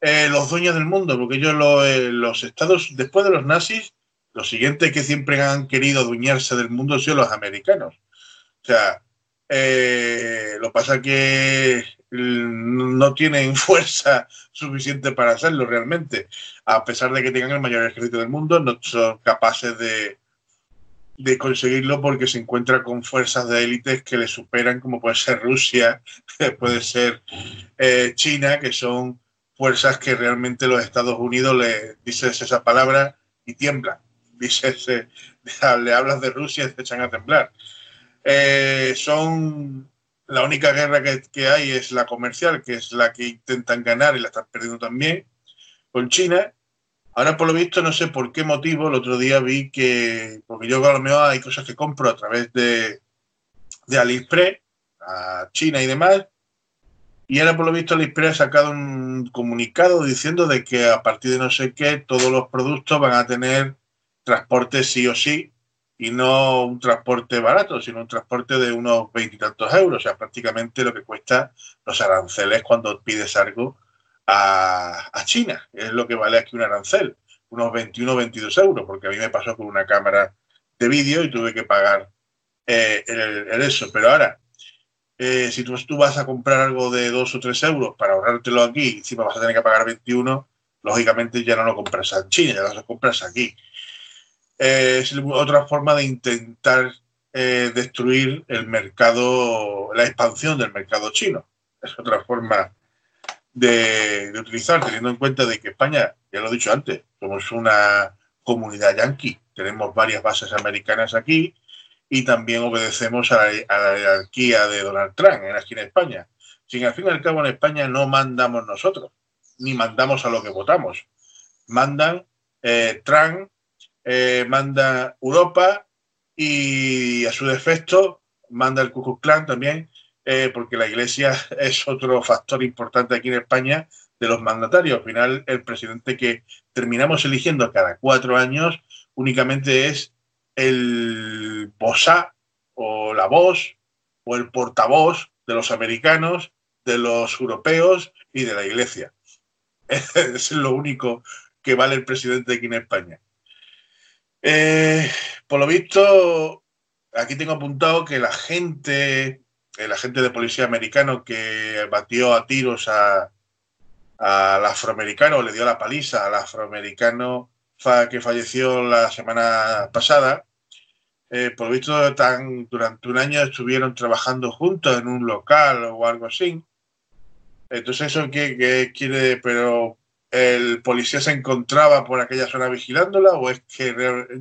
eh, los dueños del mundo, porque ellos eh, los estados, después de los nazis, lo siguiente que siempre han querido adueñarse del mundo son los americanos. O sea, eh, lo pasa que no tienen fuerza suficiente para hacerlo realmente. A pesar de que tengan el mayor ejército del mundo, no son capaces de, de conseguirlo porque se encuentra con fuerzas de élites que le superan, como puede ser Rusia, puede ser eh, China, que son fuerzas que realmente los Estados Unidos le dices esa palabra y tiemblan. Dices, le hablas de Rusia y se echan a temblar. Eh, son la única guerra que, que, hay es la comercial, que es la que intentan ganar y la están perdiendo también con China. Ahora, por lo visto, no sé por qué motivo, el otro día vi que, porque yo a lo mejor hay cosas que compro a través de, de AliExpress, a China y demás, y ahora por lo visto AliExpress ha sacado un comunicado diciendo de que a partir de no sé qué, todos los productos van a tener transporte sí o sí, y no un transporte barato, sino un transporte de unos veintitantos euros, o sea, prácticamente lo que cuesta los aranceles cuando pides algo a, China. Es lo que vale aquí un arancel, unos 21 o 22 euros, porque a mí me pasó con una cámara de vídeo y tuve que pagar eh, el, eso. Pero ahora, eh, si tú, vas a comprar algo de 2 o 3 euros para ahorrártelo aquí encima vas a tener que pagar 21, lógicamente ya no lo compras en China, ya lo compras aquí. Eh, es otra forma de intentar destruir el mercado, la expansión del mercado chino. Es otra forma de, utilizar, teniendo en cuenta de que España, ya lo he dicho antes, somos una comunidad yanqui, tenemos varias bases americanas aquí y también obedecemos a la, jerarquía de Donald Trump en aquí en España. Sin al fin y al cabo en España no mandamos nosotros, ni mandamos a lo que votamos. Mandan eh, Trump, eh, manda Europa y a su defecto manda el Ku también eh, porque la Iglesia es otro factor importante aquí en España de los mandatarios. Al final, el presidente que terminamos eligiendo cada cuatro años únicamente es el posá o la voz o el portavoz de los americanos, de los europeos y de la Iglesia. Es lo único que vale el presidente aquí en España. Eh, por lo visto, aquí tengo apuntado que la gente el agente de policía americano que batió a tiros a, al afroamericano, le dio la paliza al afroamericano que falleció la semana pasada. Eh, por visto, tan, durante un año estuvieron trabajando juntos en un local o algo así. Entonces, ¿eso qué, quiere? Pero ¿el policía se encontraba por aquella zona vigilándola o es que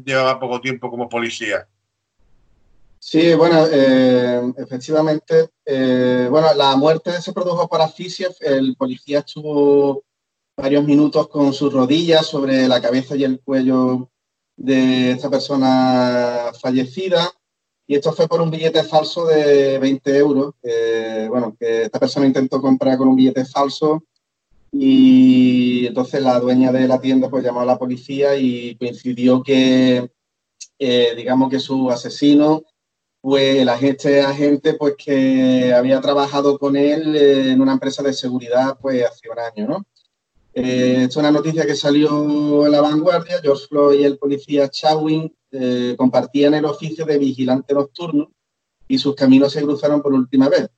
llevaba poco tiempo como policía? Sí, bueno, eh, efectivamente, eh, bueno, la muerte se produjo por asfixia. El policía estuvo varios minutos con sus rodillas sobre la cabeza y el cuello de esta persona fallecida. Y esto fue por un billete falso de 20 euros. bueno, que esta persona intentó comprar con un billete falso. Y entonces la dueña de la tienda pues llamó a la policía y coincidió que, eh, digamos que su asesino pues la gente agente pues que había trabajado con él en una empresa de seguridad pues hace un año, ¿no? Eh, es una noticia que salió en la vanguardia. George Floyd y el policía Chawin eh, compartían el oficio de vigilante nocturno y sus caminos se cruzaron por última vez.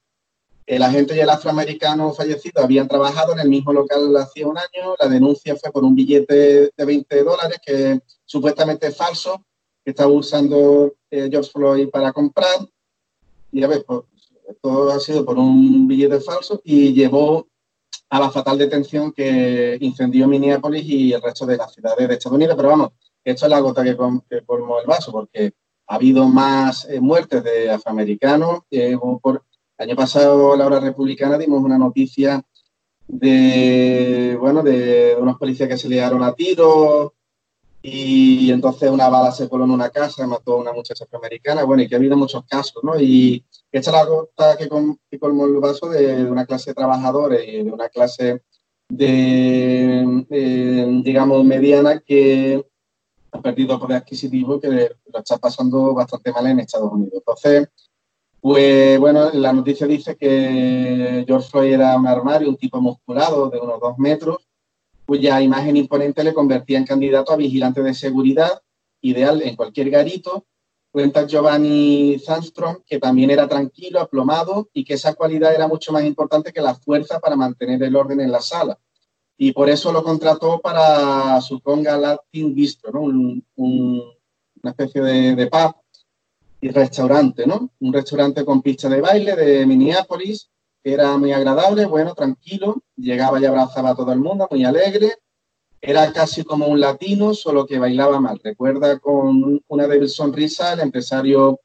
El agente y el afroamericano fallecido habían trabajado en el mismo local hace un año. La denuncia fue por un billete de 20 dólares que supuestamente es falso que estaba usando eh, George Floyd para comprar. Y a ver, pues, todo ha sido por un billete falso y llevó a la fatal detención que incendió Minneapolis y el resto de las ciudades de Estados Unidos. Pero vamos, esto es la gota que, formó el vaso, porque ha habido más eh, muertes de afroamericanos. por, el año pasado, la hora republicana, dimos una noticia de, bueno, de unos policías que se liaron a tiros, y entonces una bala se coló en una casa, mató a una muchacha afroamericana, bueno, y que ha habido muchos casos, ¿no? Y esta es la gota que, colmó el vaso de, una clase de trabajadores y de una clase de, digamos, mediana que ha perdido poder adquisitivo que lo está pasando bastante mal en Estados Unidos. Entonces, Pues bueno, la noticia dice que George Floyd era un armario, un tipo musculado de unos dos metros, cuya imagen imponente le convertía en candidato a vigilante de seguridad, ideal en cualquier garito. Cuenta Giovanni Sandstrom que también era tranquilo, aplomado y que esa cualidad era mucho más importante que la fuerza para mantener el orden en la sala. Y por eso lo contrató para su conga Latin Bistro, ¿no? una especie de, de pub y restaurante, ¿no? Un restaurante con pista de baile de Minneapolis era muy agradable, bueno, tranquilo, llegaba y abrazaba a todo el mundo, muy alegre. Era casi como un latino, solo que bailaba mal. Recuerda con una débil sonrisa el empresario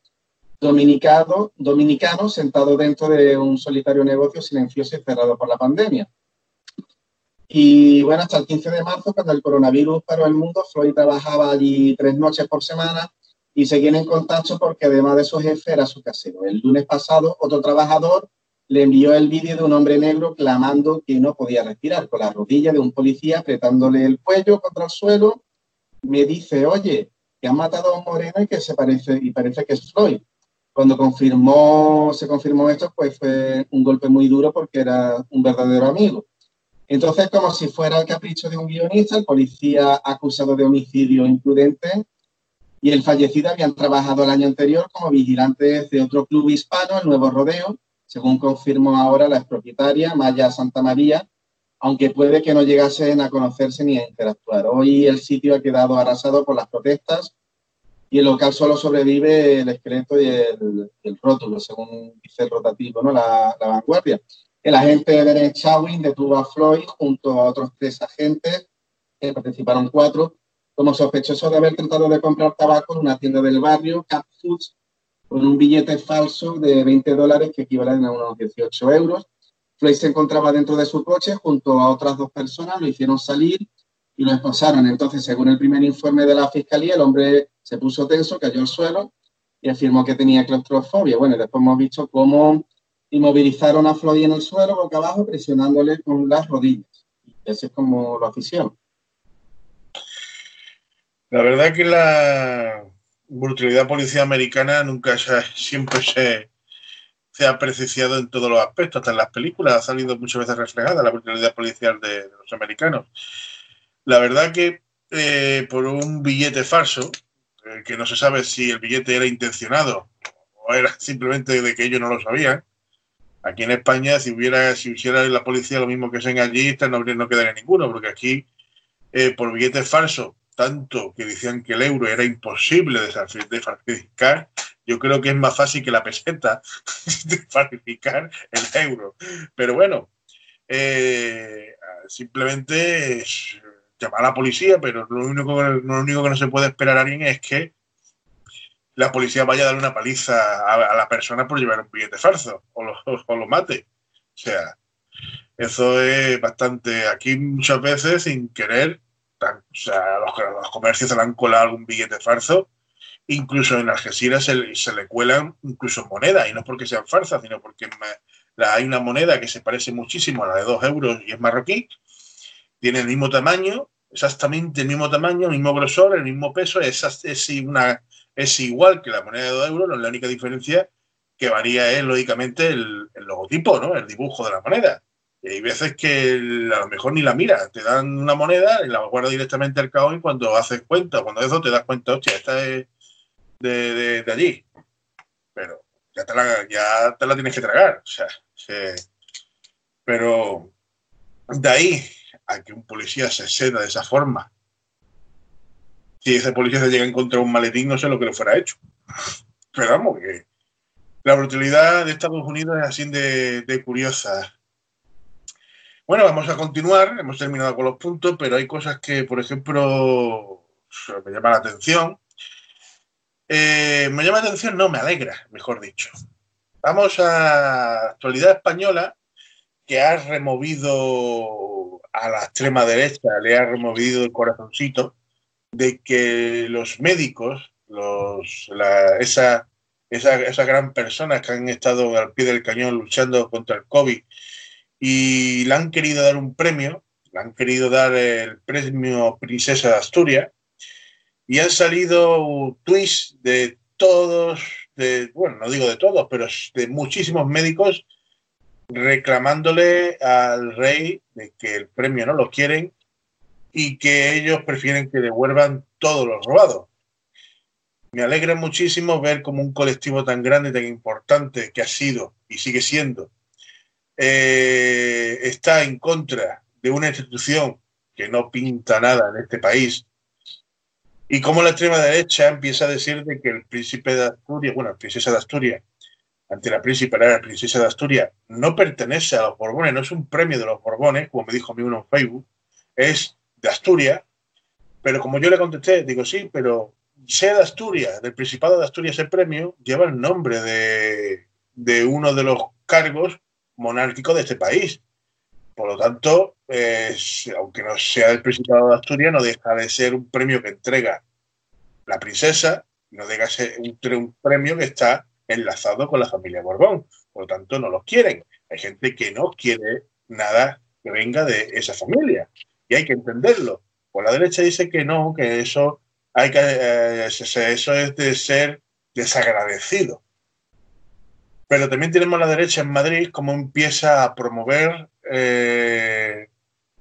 dominicano, dominicano sentado dentro de un solitario negocio silencioso y cerrado por la pandemia. Y bueno, hasta el 15 de marzo, cuando el coronavirus paró el mundo, Floyd trabajaba allí tres noches por semana y seguían en contacto porque además de su jefe era su casero. El lunes pasado, otro trabajador le envió el vídeo de un hombre negro clamando que no podía respirar, con la rodilla de un policía apretándole el cuello contra el suelo. Me dice, oye, que han matado a un moreno y que se parece, y parece que es Floyd. Cuando confirmó, se confirmó esto, pues fue un golpe muy duro porque era un verdadero amigo. Entonces, como si fuera el capricho de un guionista, el policía acusado de homicidio imprudente y el fallecido habían trabajado el año anterior como vigilantes de otro club hispano, el Nuevo Rodeo, según confirmó ahora la expropietaria Maya Santa María, aunque puede que no llegasen a conocerse ni a interactuar. Hoy el sitio ha quedado arrasado por las protestas y el local solo sobrevive el esqueleto y el, rótulo, según dice el rotativo, ¿no? la, vanguardia. El agente Derek Chawin detuvo a Floyd junto a otros tres agentes, que participaron cuatro, como sospechosos de haber tratado de comprar tabaco en una tienda del barrio, Cap Foods, un billete falso de 20 dólares que equivalen a unos 18 euros. Floyd se encontraba dentro de su coche junto a otras dos personas, lo hicieron salir y lo esposaron. Entonces, según el primer informe de la fiscalía, el hombre se puso tenso, cayó al suelo y afirmó que tenía claustrofobia. Bueno, después hemos visto cómo inmovilizaron a Floyd en el suelo, boca abajo, presionándole con las rodillas. Así es como lo hicieron. La verdad que la, brutalidad policial americana nunca se, siempre se, se ha apreciado en todos los aspectos, hasta en las películas ha salido muchas veces reflejada la brutalidad policial de, los americanos. La verdad que eh, por un billete falso, eh, que no se sabe si el billete era intencionado o era simplemente de que ellos no lo sabían, aquí en España si hubiera si hiciera la policía lo mismo que hacen allí, no, no quedaría ninguno, porque aquí eh, por billetes falsos tanto que decían que el euro era imposible de falsificar, yo creo que es más fácil que la peseta de falsificar el euro. Pero bueno, eh, simplemente llamar a la policía, pero lo único, lo único que no se puede esperar a alguien es que la policía vaya a dar una paliza a, la persona por llevar un billete falso o lo, o lo mate. O sea, eso es bastante. Aquí muchas veces, sin querer, o sea, los, comercios se le han colado algún billete falso. Incluso en Algeciras se, se le cuelan incluso monedas, y no porque sean falsas, sino porque hay una moneda que se parece muchísimo a la de 2 euros y es marroquí, tiene el mismo tamaño, exactamente el mismo tamaño, el mismo grosor, el mismo peso, es, es, una, es igual que la moneda de 2 euros, la única diferencia que varía es, lógicamente, el, el logotipo, ¿no? el dibujo de la moneda. Y hay veces que a lo mejor ni la miras, te dan una moneda y la guardas directamente al cabo y cuando haces cuenta, cuando eso te das cuenta, hostia, esta es de, allí. Pero ya te, la, ya te la tienes que tragar. O sea, pero de ahí a que un policía se ceda de esa forma, si ese policía se llega a encontrar un maletín, no sé lo que le fuera hecho. Pero vamos, que la brutalidad de Estados Unidos es así de, de curiosa. Bueno, vamos a continuar. Hemos terminado con los puntos, pero hay cosas que, por ejemplo, me llaman la atención. Eh, me llama la atención, no, me alegra, mejor dicho. Vamos a actualidad española que ha removido a la extrema derecha, le ha removido el corazoncito de que los médicos, los, esa, esa, esa gran personas que han estado al pie del cañón luchando contra el COVID y le han querido dar un premio, le han querido dar el premio Princesa de Asturias y han salido tweets de todos, de, bueno, no digo de todos, pero de muchísimos médicos reclamándole al rey de que el premio no lo quieren y que ellos prefieren que devuelvan todo lo robado. Me alegra muchísimo ver como un colectivo tan grande, tan importante que ha sido y sigue siendo, eh, está en contra de una institución que no pinta nada en este país. Y como la extrema derecha empieza a decir de que el príncipe de Asturias, bueno, la princesa de Asturias, ante la príncipe la princesa de Asturias, no pertenece a los Borbones, no es un premio de los Borbones, como me dijo mi uno en Facebook, es de Asturias. Pero como yo le contesté, digo, sí, pero sea de Asturias, del Principado de Asturias, ese premio lleva el nombre de, de uno de los cargos monárquicos de este país. Por lo tanto, aunque no sea del Principado de Asturias, no deja de ser un premio que entrega la princesa, no deja de ser un, premio que está enlazado con la familia Borbón. Por lo tanto, no los quieren. Hay gente que no quiere nada que venga de esa familia. Y hay que entenderlo. Por la derecha dice que no, que eso, hay que, eh, eso es de ser desagradecido. Pero también tenemos la derecha en Madrid como empieza a promover eh,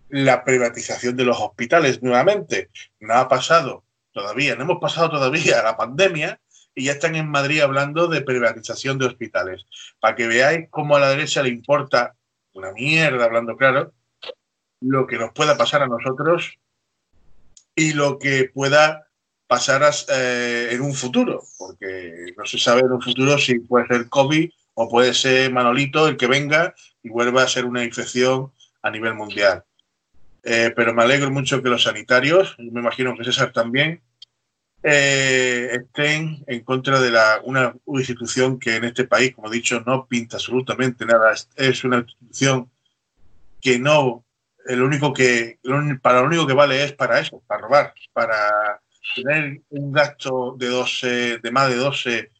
la privatización de los hospitales nuevamente. No ha pasado todavía, no hemos pasado todavía la pandemia y ya están en Madrid hablando de privatización de hospitales. Para que veáis cómo a la derecha le importa una mierda, hablando claro, lo que nos pueda pasar a nosotros y lo que pueda pasar eh, en un futuro, porque no se sabe en un futuro si puede ser COVID o puede ser Manolito el que venga y vuelva a ser una infección a nivel mundial. Eh, pero me alegro mucho que los sanitarios, me imagino que César también, eh, estén en contra de la, una institución que en este país, como he dicho, no pinta absolutamente nada. Es una institución que no, el único que, para lo único que vale es para eso, para robar, para tener un gasto de 12, de más de 12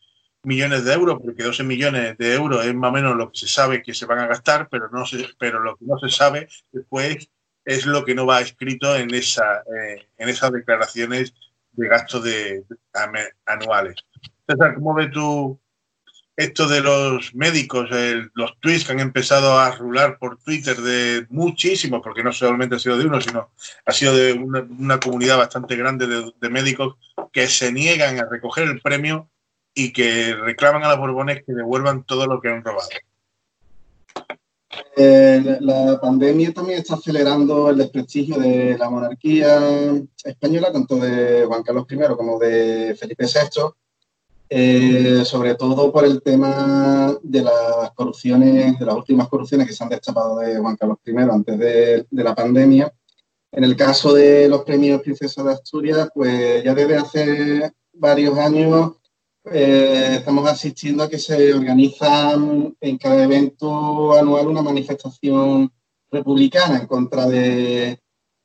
millones de euros, porque 12 millones de euros es más o menos lo que se sabe que se van a gastar, pero, no se, pero lo que no se sabe después es lo que no va escrito en, esa, eh, en esas declaraciones de gastos de, anuales. César, ¿cómo ves tú esto de los médicos, los tweets que han empezado a rular por Twitter de muchísimos, porque no solamente ha sido de uno, sino ha sido de una, comunidad bastante grande de médicos que se niegan a recoger el premio y que reclaman a los Borbones que devuelvan todo lo que han robado. Eh, la pandemia también está acelerando el desprestigio de la monarquía española, tanto de Juan Carlos I como de Felipe VI, eh, sobre todo por el tema de las corrupciones, de las últimas corrupciones que se han destapado de Juan Carlos I antes de, la pandemia. En el caso de los premios Princesa de Asturias, pues ya desde hace varios años eh, estamos asistiendo a que se organiza en cada evento anual una manifestación republicana en contra de,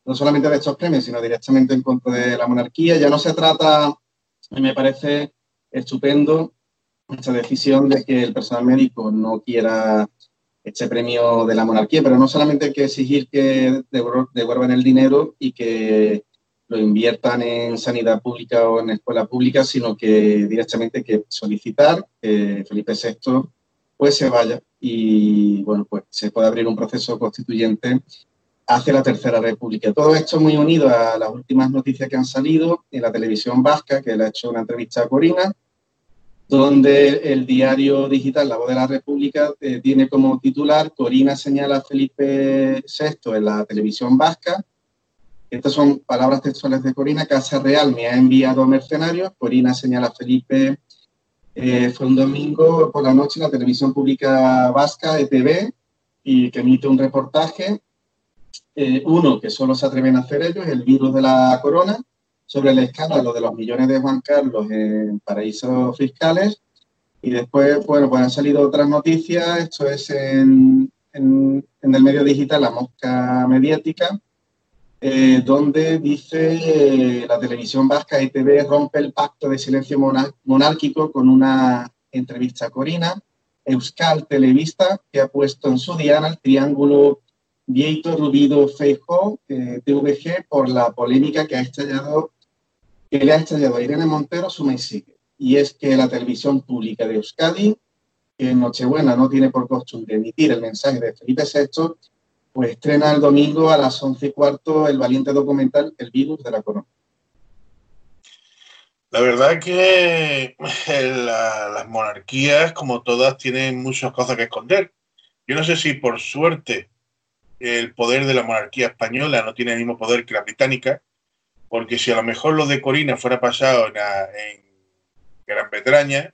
no solamente de estos premios, sino directamente en contra de la monarquía. Ya no se trata, me parece estupendo, esta decisión de que el personal médico no quiera este premio de la monarquía, pero no solamente hay que exigir que devuelvan el dinero y que lo inviertan en sanidad pública o en escuela pública, sino que directamente que solicitar que Felipe VI pues se vaya y bueno, pues se puede abrir un proceso constituyente hacia la Tercera República. Todo esto muy unido a las últimas noticias que han salido en la televisión vasca, que le ha hecho una entrevista a Corina, donde el diario digital La Voz de la República eh, tiene como titular Corina señala a Felipe VI en la televisión vasca estas son palabras textuales de Corina. Casa Real me ha enviado mercenarios. Corina señala a Felipe. Eh, fue un domingo por la noche la televisión pública vasca, ETV, y que emite un reportaje. Eh, uno, que solo se atreven a hacer ellos, el virus de la corona, sobre el escándalo de los millones de Juan Carlos en paraísos fiscales. Y después, bueno, pues han salido otras noticias. Esto es en, en el medio digital La Mosca Mediática eh, donde dice eh, la televisión vasca ETV rompe el pacto de silencio monárquico con una entrevista a Corina. Euskal Televista, que ha puesto en su diana el triángulo Vieito Rubido Feijo eh, TVG por la polémica que ha estallado que le ha estallado a Irene Montero, suma y sigue. y es que la televisión pública de Euskadi, que en Nochebuena no tiene por costumbre emitir el mensaje de Felipe VI, pues estrena el domingo a las once y cuarto el valiente documental El virus de la corona. La verdad que las monarquías, como todas, tienen muchas cosas que esconder. Yo no sé si por suerte el poder de la monarquía española no tiene el mismo poder que la británica, porque si a lo mejor lo de Corina fuera pasado en, Gran Bretaña,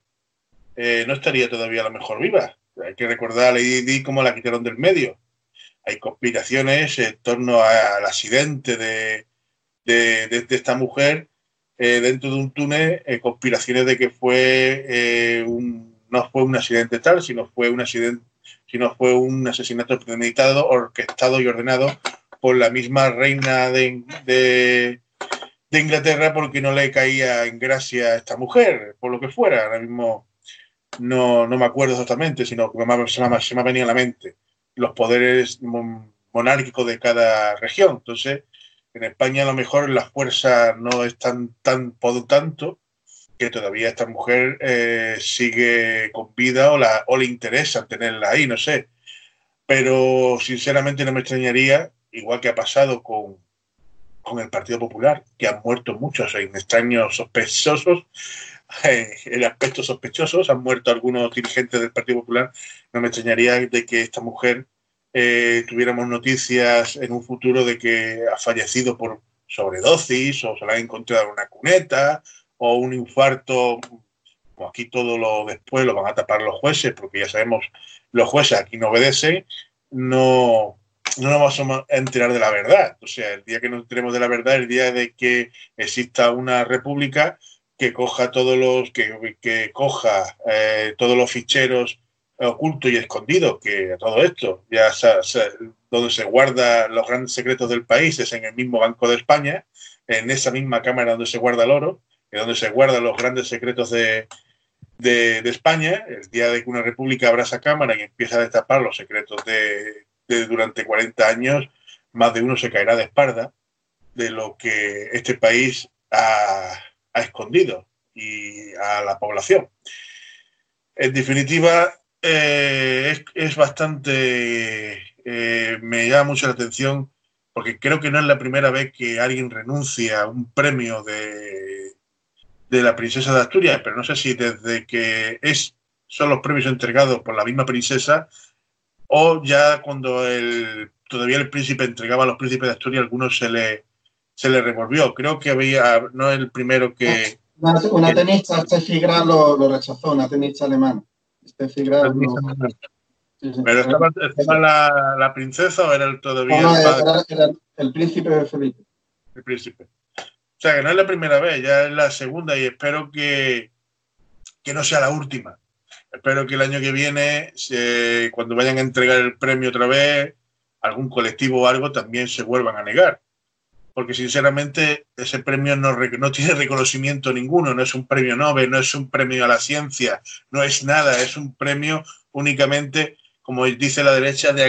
eh, no estaría todavía a lo mejor viva. Hay que recordar a Lady cómo la quitaron del medio. Hay conspiraciones en torno al accidente de, de esta mujer eh, dentro de un túnel eh, conspiraciones de que fue un, no fue un accidente tal, sino fue un accidente, sino fue un asesinato premeditado, orquestado y ordenado por la misma reina de, de, Inglaterra porque no le caía en gracia a esta mujer, por lo que fuera. Ahora mismo no, no me acuerdo exactamente, sino que se, me, se me ha venido a la mente los poderes monárquicos de cada región. Entonces, en España a lo mejor la fuerza no es tan, tan por tanto que todavía esta mujer eh, sigue con vida o, la, o le interesa tenerla ahí, no sé. Pero sinceramente no me extrañaría, igual que ha pasado con, con el Partido Popular, que han muerto muchos en extraños sospechosos, en aspectos sospechosos, han muerto algunos dirigentes del Partido Popular, no me extrañaría de que esta mujer eh, tuviéramos noticias en un futuro de que ha fallecido por sobredosis o se la ha encontrado en una cuneta o un infarto. Como aquí todo lo después lo van a tapar los jueces, porque ya sabemos, los jueces aquí no obedecen, no, no nos vamos a enterar de la verdad. O sea, el día que nos enteremos de la verdad, el día de que exista una república que coja todos los, que, que coja eh, todos los ficheros oculto y escondido que todo esto, ya donde se guarda los grandes secretos del país es en el mismo Banco de España, en esa misma cámara donde se guarda el oro, y donde se guardan los grandes secretos de, de, España. El día de que una república abra esa cámara y empieza a destapar los secretos de, de durante 40 años, más de uno se caerá de espalda de lo que este país ha, ha escondido y a la población. En definitiva, eh, es, bastante, eh, me llama mucho la atención porque creo que no es la primera vez que alguien renuncia a un premio de, de la princesa de Asturias, pero no sé si desde que es, son los premios entregados por la misma princesa o ya cuando el, todavía el príncipe entregaba a los príncipes de Asturias, algunos se le, se le revolvió. Creo que había, no es el primero que... Una, tenista, Steffi Graf, lo, lo rechazó, una tenista alemana. Pero estaba, la, princesa o era el todavía el, príncipe de Felipe. El príncipe. Sea que no es la primera vez, ya es la segunda y espero que, que no sea la última. Espero que el año que viene, cuando vayan a entregar el premio otra vez, algún colectivo o algo también se vuelvan a negar porque sinceramente ese premio no, no, tiene reconocimiento ninguno, no es un premio Nobel, no es un premio a la ciencia, no es nada, es un premio únicamente, como dice la derecha, de,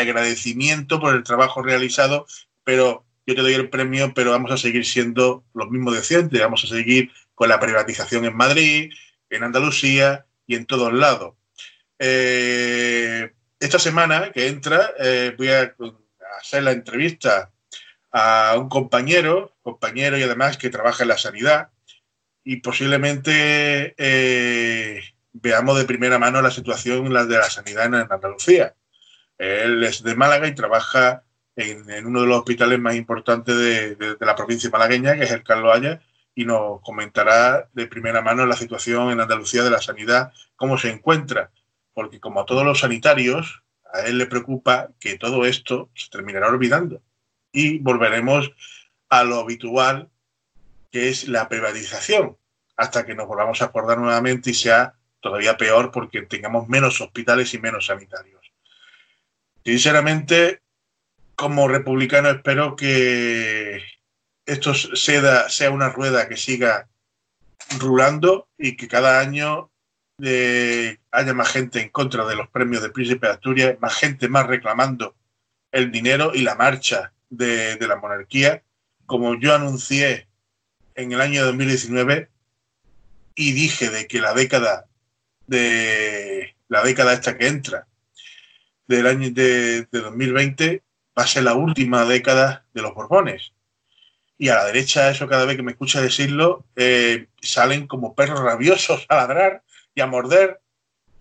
agradecimiento por el trabajo realizado, pero yo te doy el premio, pero vamos a seguir siendo los mismos de siempre, vamos a seguir con la privatización en Madrid, en Andalucía y en todos lados. Eh, esta semana que entra eh, voy a hacer la entrevista a un compañero, compañero y además que trabaja en la sanidad, y posiblemente eh, veamos de primera mano la situación de la sanidad en Andalucía. Él es de Málaga y trabaja en, uno de los hospitales más importantes de, la provincia malagueña, que es el Carlos Haya, y nos comentará de primera mano la situación en Andalucía de la sanidad, cómo se encuentra, porque como a todos los sanitarios, a él le preocupa que todo esto se terminará olvidando y volveremos a lo habitual, que es la privatización, hasta que nos volvamos a acordar nuevamente y sea todavía peor porque tengamos menos hospitales y menos sanitarios. Sinceramente, como republicano espero que esto sea, una rueda que siga rulando y que cada año eh, haya más gente en contra de los premios de Príncipe de Asturias, más gente más reclamando el dinero y la marcha de, la monarquía, como yo anuncié en el año 2019, y dije de que la década de la década esta que entra del año de, 2020 va a ser la última década de los Borbones. Y a la derecha, eso cada vez que me escucha decirlo, eh, salen como perros rabiosos a ladrar y a morder,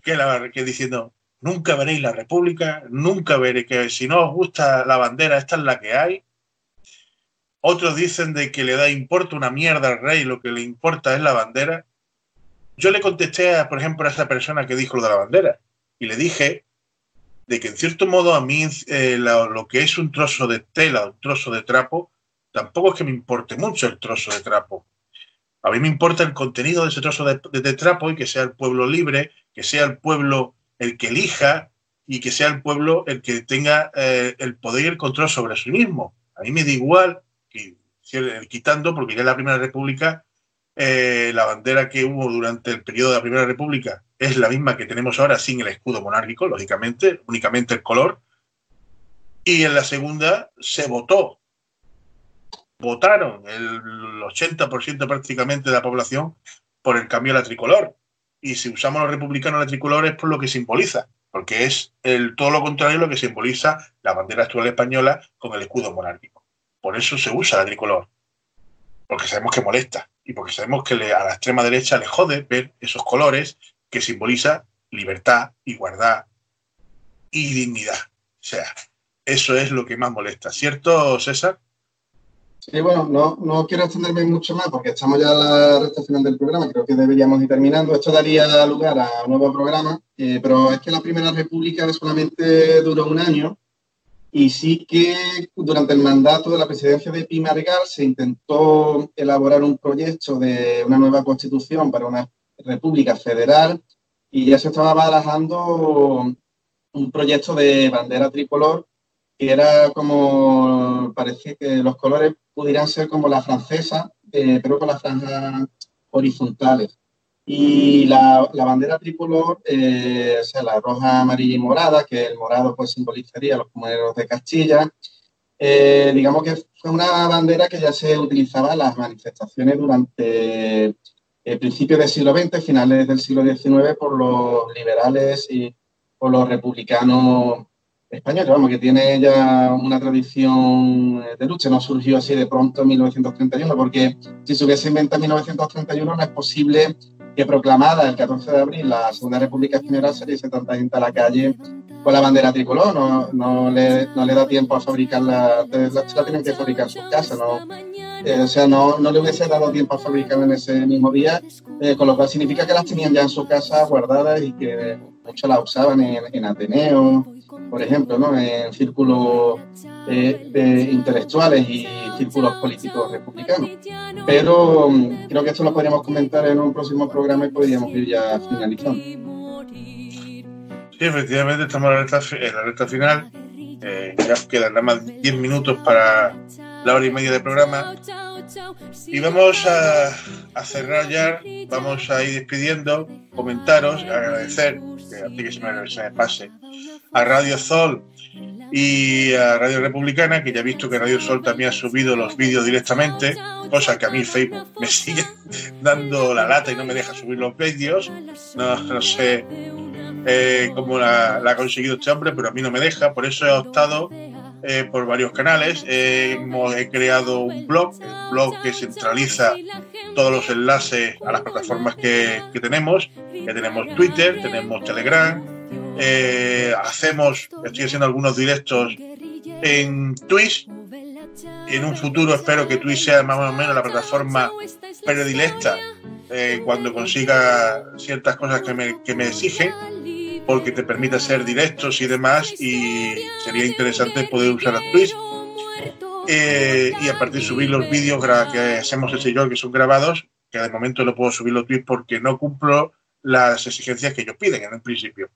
que, la, que diciendo, nunca veréis la República, nunca veréis que si no os gusta la bandera, esta es la que hay. Otros dicen de que le da importa una mierda al rey, lo que le importa es la bandera. Yo le contesté, por ejemplo, a esa persona que dijo lo de la bandera y le dije de que en cierto modo a mí eh, lo, que es un trozo de tela, un trozo de trapo, tampoco es que me importe mucho el trozo de trapo. A mí me importa el contenido de ese trozo de, trapo y que sea el pueblo libre, que sea el pueblo el que elija y que sea el pueblo el que tenga eh, el poder y el control sobre sí mismo. A mí me da igual, quitando, porque ya en la Primera República eh, la bandera que hubo durante el periodo de la Primera República es la misma que tenemos ahora sin el escudo monárquico, lógicamente, únicamente el color. Y en la segunda se votó. Votaron el 80% prácticamente de la población por el cambio a la tricolor. Y si usamos los republicanos la tricolor es por lo que simboliza, porque es todo lo contrario lo que simboliza la bandera actual española con el escudo monárquico. Por eso se usa la tricolor, porque sabemos que molesta y porque sabemos que a la extrema derecha le jode ver esos colores que simboliza libertad, igualdad y dignidad. O sea, eso es lo que más molesta, ¿cierto, César? Sí, bueno, no, no quiero extenderme mucho más porque estamos ya a la recta final del programa, creo que deberíamos ir terminando. Esto daría lugar a un nuevo programa, eh, pero es que la Primera República solamente duró un año y sí que durante el mandato de la presidencia de Pimargal se intentó elaborar un proyecto de una nueva constitución para una república federal y ya se estaba barajando un proyecto de bandera tricolor que era como, parecía que los colores pudieran ser como la francesa, eh, pero con las franjas horizontales. Y la, bandera tricolor, eh, o sea, la roja, amarilla y morada, que el morado pues simbolizaría a los comuneros de Castilla, eh, digamos que fue una bandera que ya se utilizaba en las manifestaciones durante el principio del siglo XX, finales del siglo XIX, por los liberales y por los republicanos españoles, vamos, que tiene ya una tradición de lucha, no surgió así de pronto en 1931, porque si se hubiese inventado en 1931 no es posible que proclamada el 14 de abril la Segunda República Española saliese tanta gente a la calle con la bandera tricolor, no, no, le, no le da tiempo a fabricarla, la, la tienen que fabricar en sus casas, ¿no? Eh, o sea, no, no le hubiese dado tiempo a fabricarla en ese mismo día, eh, con lo cual significa que las tenían ya en su casa guardadas y que muchos las usaban en, en Ateneo, por ejemplo, ¿no? en círculos eh, intelectuales y círculos políticos republicanos. Pero mm, creo que esto lo podríamos comentar en un próximo programa y podríamos ir ya finalizando. Sí, efectivamente, estamos en la recta, en la recta final. Eh, ya quedan nada más 10 minutos para la hora y media de programa. Y vamos a, a, cerrar ya, vamos a ir despidiendo, comentaros, agradecer, que antes que se me, se me pase, a Radio Sol y a Radio Republicana, que ya he visto que Radio Sol también ha subido los vídeos directamente, cosa que a mí Facebook me sigue dando la lata y no me deja subir los vídeos. No, sé eh, cómo la, ha conseguido este hombre, pero a mí no me deja, por eso he optado eh, por varios canales. he creado un blog, un blog que centraliza todos los enlaces a las plataformas que, que tenemos. Ya tenemos Twitter, tenemos Telegram, eh, hacemos, estoy haciendo algunos directos en Twitch. En un futuro espero que Twitch sea más o menos la plataforma predilecta eh, cuando consiga ciertas cosas que me, que me exigen, porque te permite hacer directos y demás, y sería interesante poder usar a Twitch. Eh, y a partir de subir los vídeos que hacemos ese yo, que son grabados, que de momento no puedo subir los Twitch porque no cumplo las exigencias que ellos piden en un principio.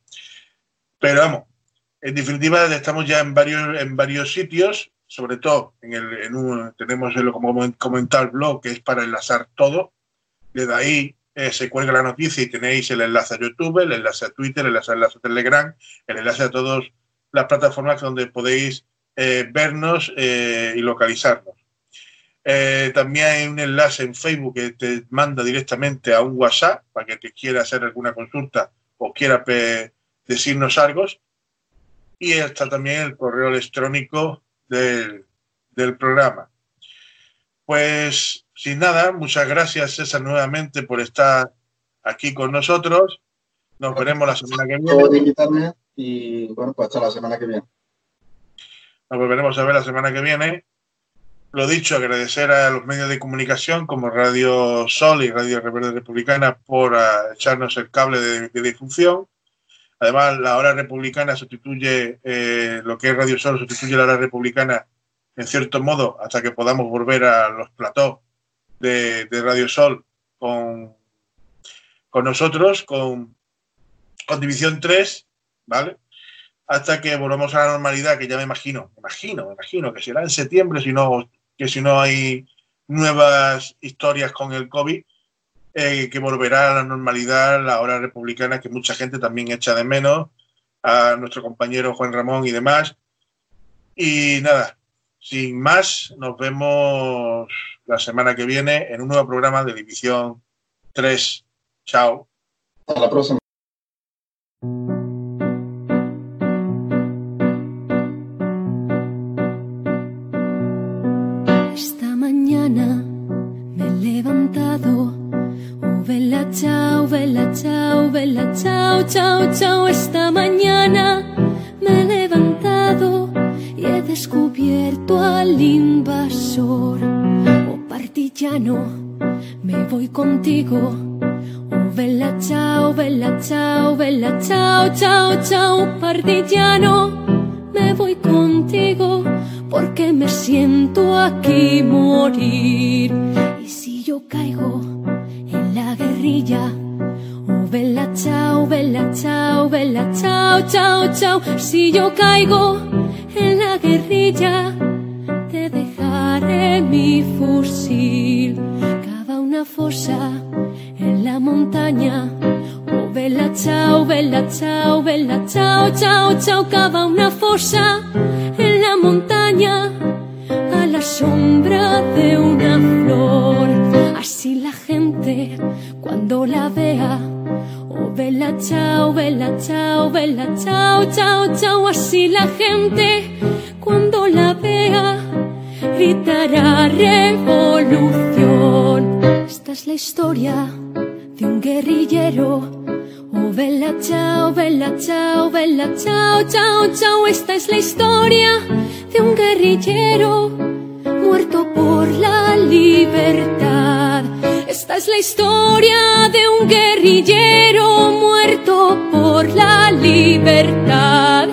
Pero vamos, en definitiva estamos ya en varios, en varios sitios, sobre todo en, el, en un, tenemos el, como comentar blog que es para enlazar todo. Desde ahí eh, se cuelga la noticia y tenéis el enlace a YouTube, el enlace a Twitter, el enlace, a Telegram, el enlace a todas las plataformas donde podéis eh, vernos eh, y localizarnos. También hay un enlace en Facebook que te manda directamente a un WhatsApp para que te quiera hacer alguna consulta o quiera decirnos algo. Y está también el correo electrónico del, del programa. Pues sin nada, muchas gracias César nuevamente por estar aquí con nosotros. Nos veremos la semana que viene. y bueno, pues hasta la semana que viene. Nos volveremos a ver la semana que viene. Lo dicho, agradecer a los medios de comunicación como Radio Sol y Radio Reverde Republicana por echarnos el cable de, difusión. Además, la hora republicana sustituye eh, lo que es Radio Sol, sustituye la hora republicana en cierto modo hasta que podamos volver a los platós de, Radio Sol con, con nosotros, con, con División 3, ¿vale? hasta que volvamos a la normalidad, que ya me imagino, imagino, me imagino que será en septiembre, si no, que si no hay nuevas historias con el COVID, eh, que volverá a la normalidad la hora republicana, que mucha gente también echa de menos, a nuestro compañero Juan Ramón y demás. Y nada, sin más, nos vemos la semana que viene en un nuevo programa de División 3. Chao. Hasta la próxima. Chao, chao, chao. Esta mañana me he levantado y he descubierto al invasor. Oh partillano, me voy contigo. Oh vela, chao, vela, chao, vela, chao, chao, chao. Partillano, me voy contigo porque me siento aquí morir. Y si yo caigo la guerrilla. Oh, bella chao, bella chao, bella chao, chao, chao. Si yo caigo en la guerrilla, te dejaré mi fusil. Cava una fosa en la montaña. Oh, bella chao, bella chao, bella chao, chao, chao. Cava una fosa en la montaña a la sombra de una flor Así la gente cuando la vea, oh vela chao, vela chao, vela chao, chao, chao. Así la gente cuando la vea gritará revolución. Esta es la historia de un guerrillero. Oh vela chao, vela chao, vela chao, chao, chao. Esta es la historia de un guerrillero muerto por la libertad. Esta es la historia de un guerrillero muerto por la libertad.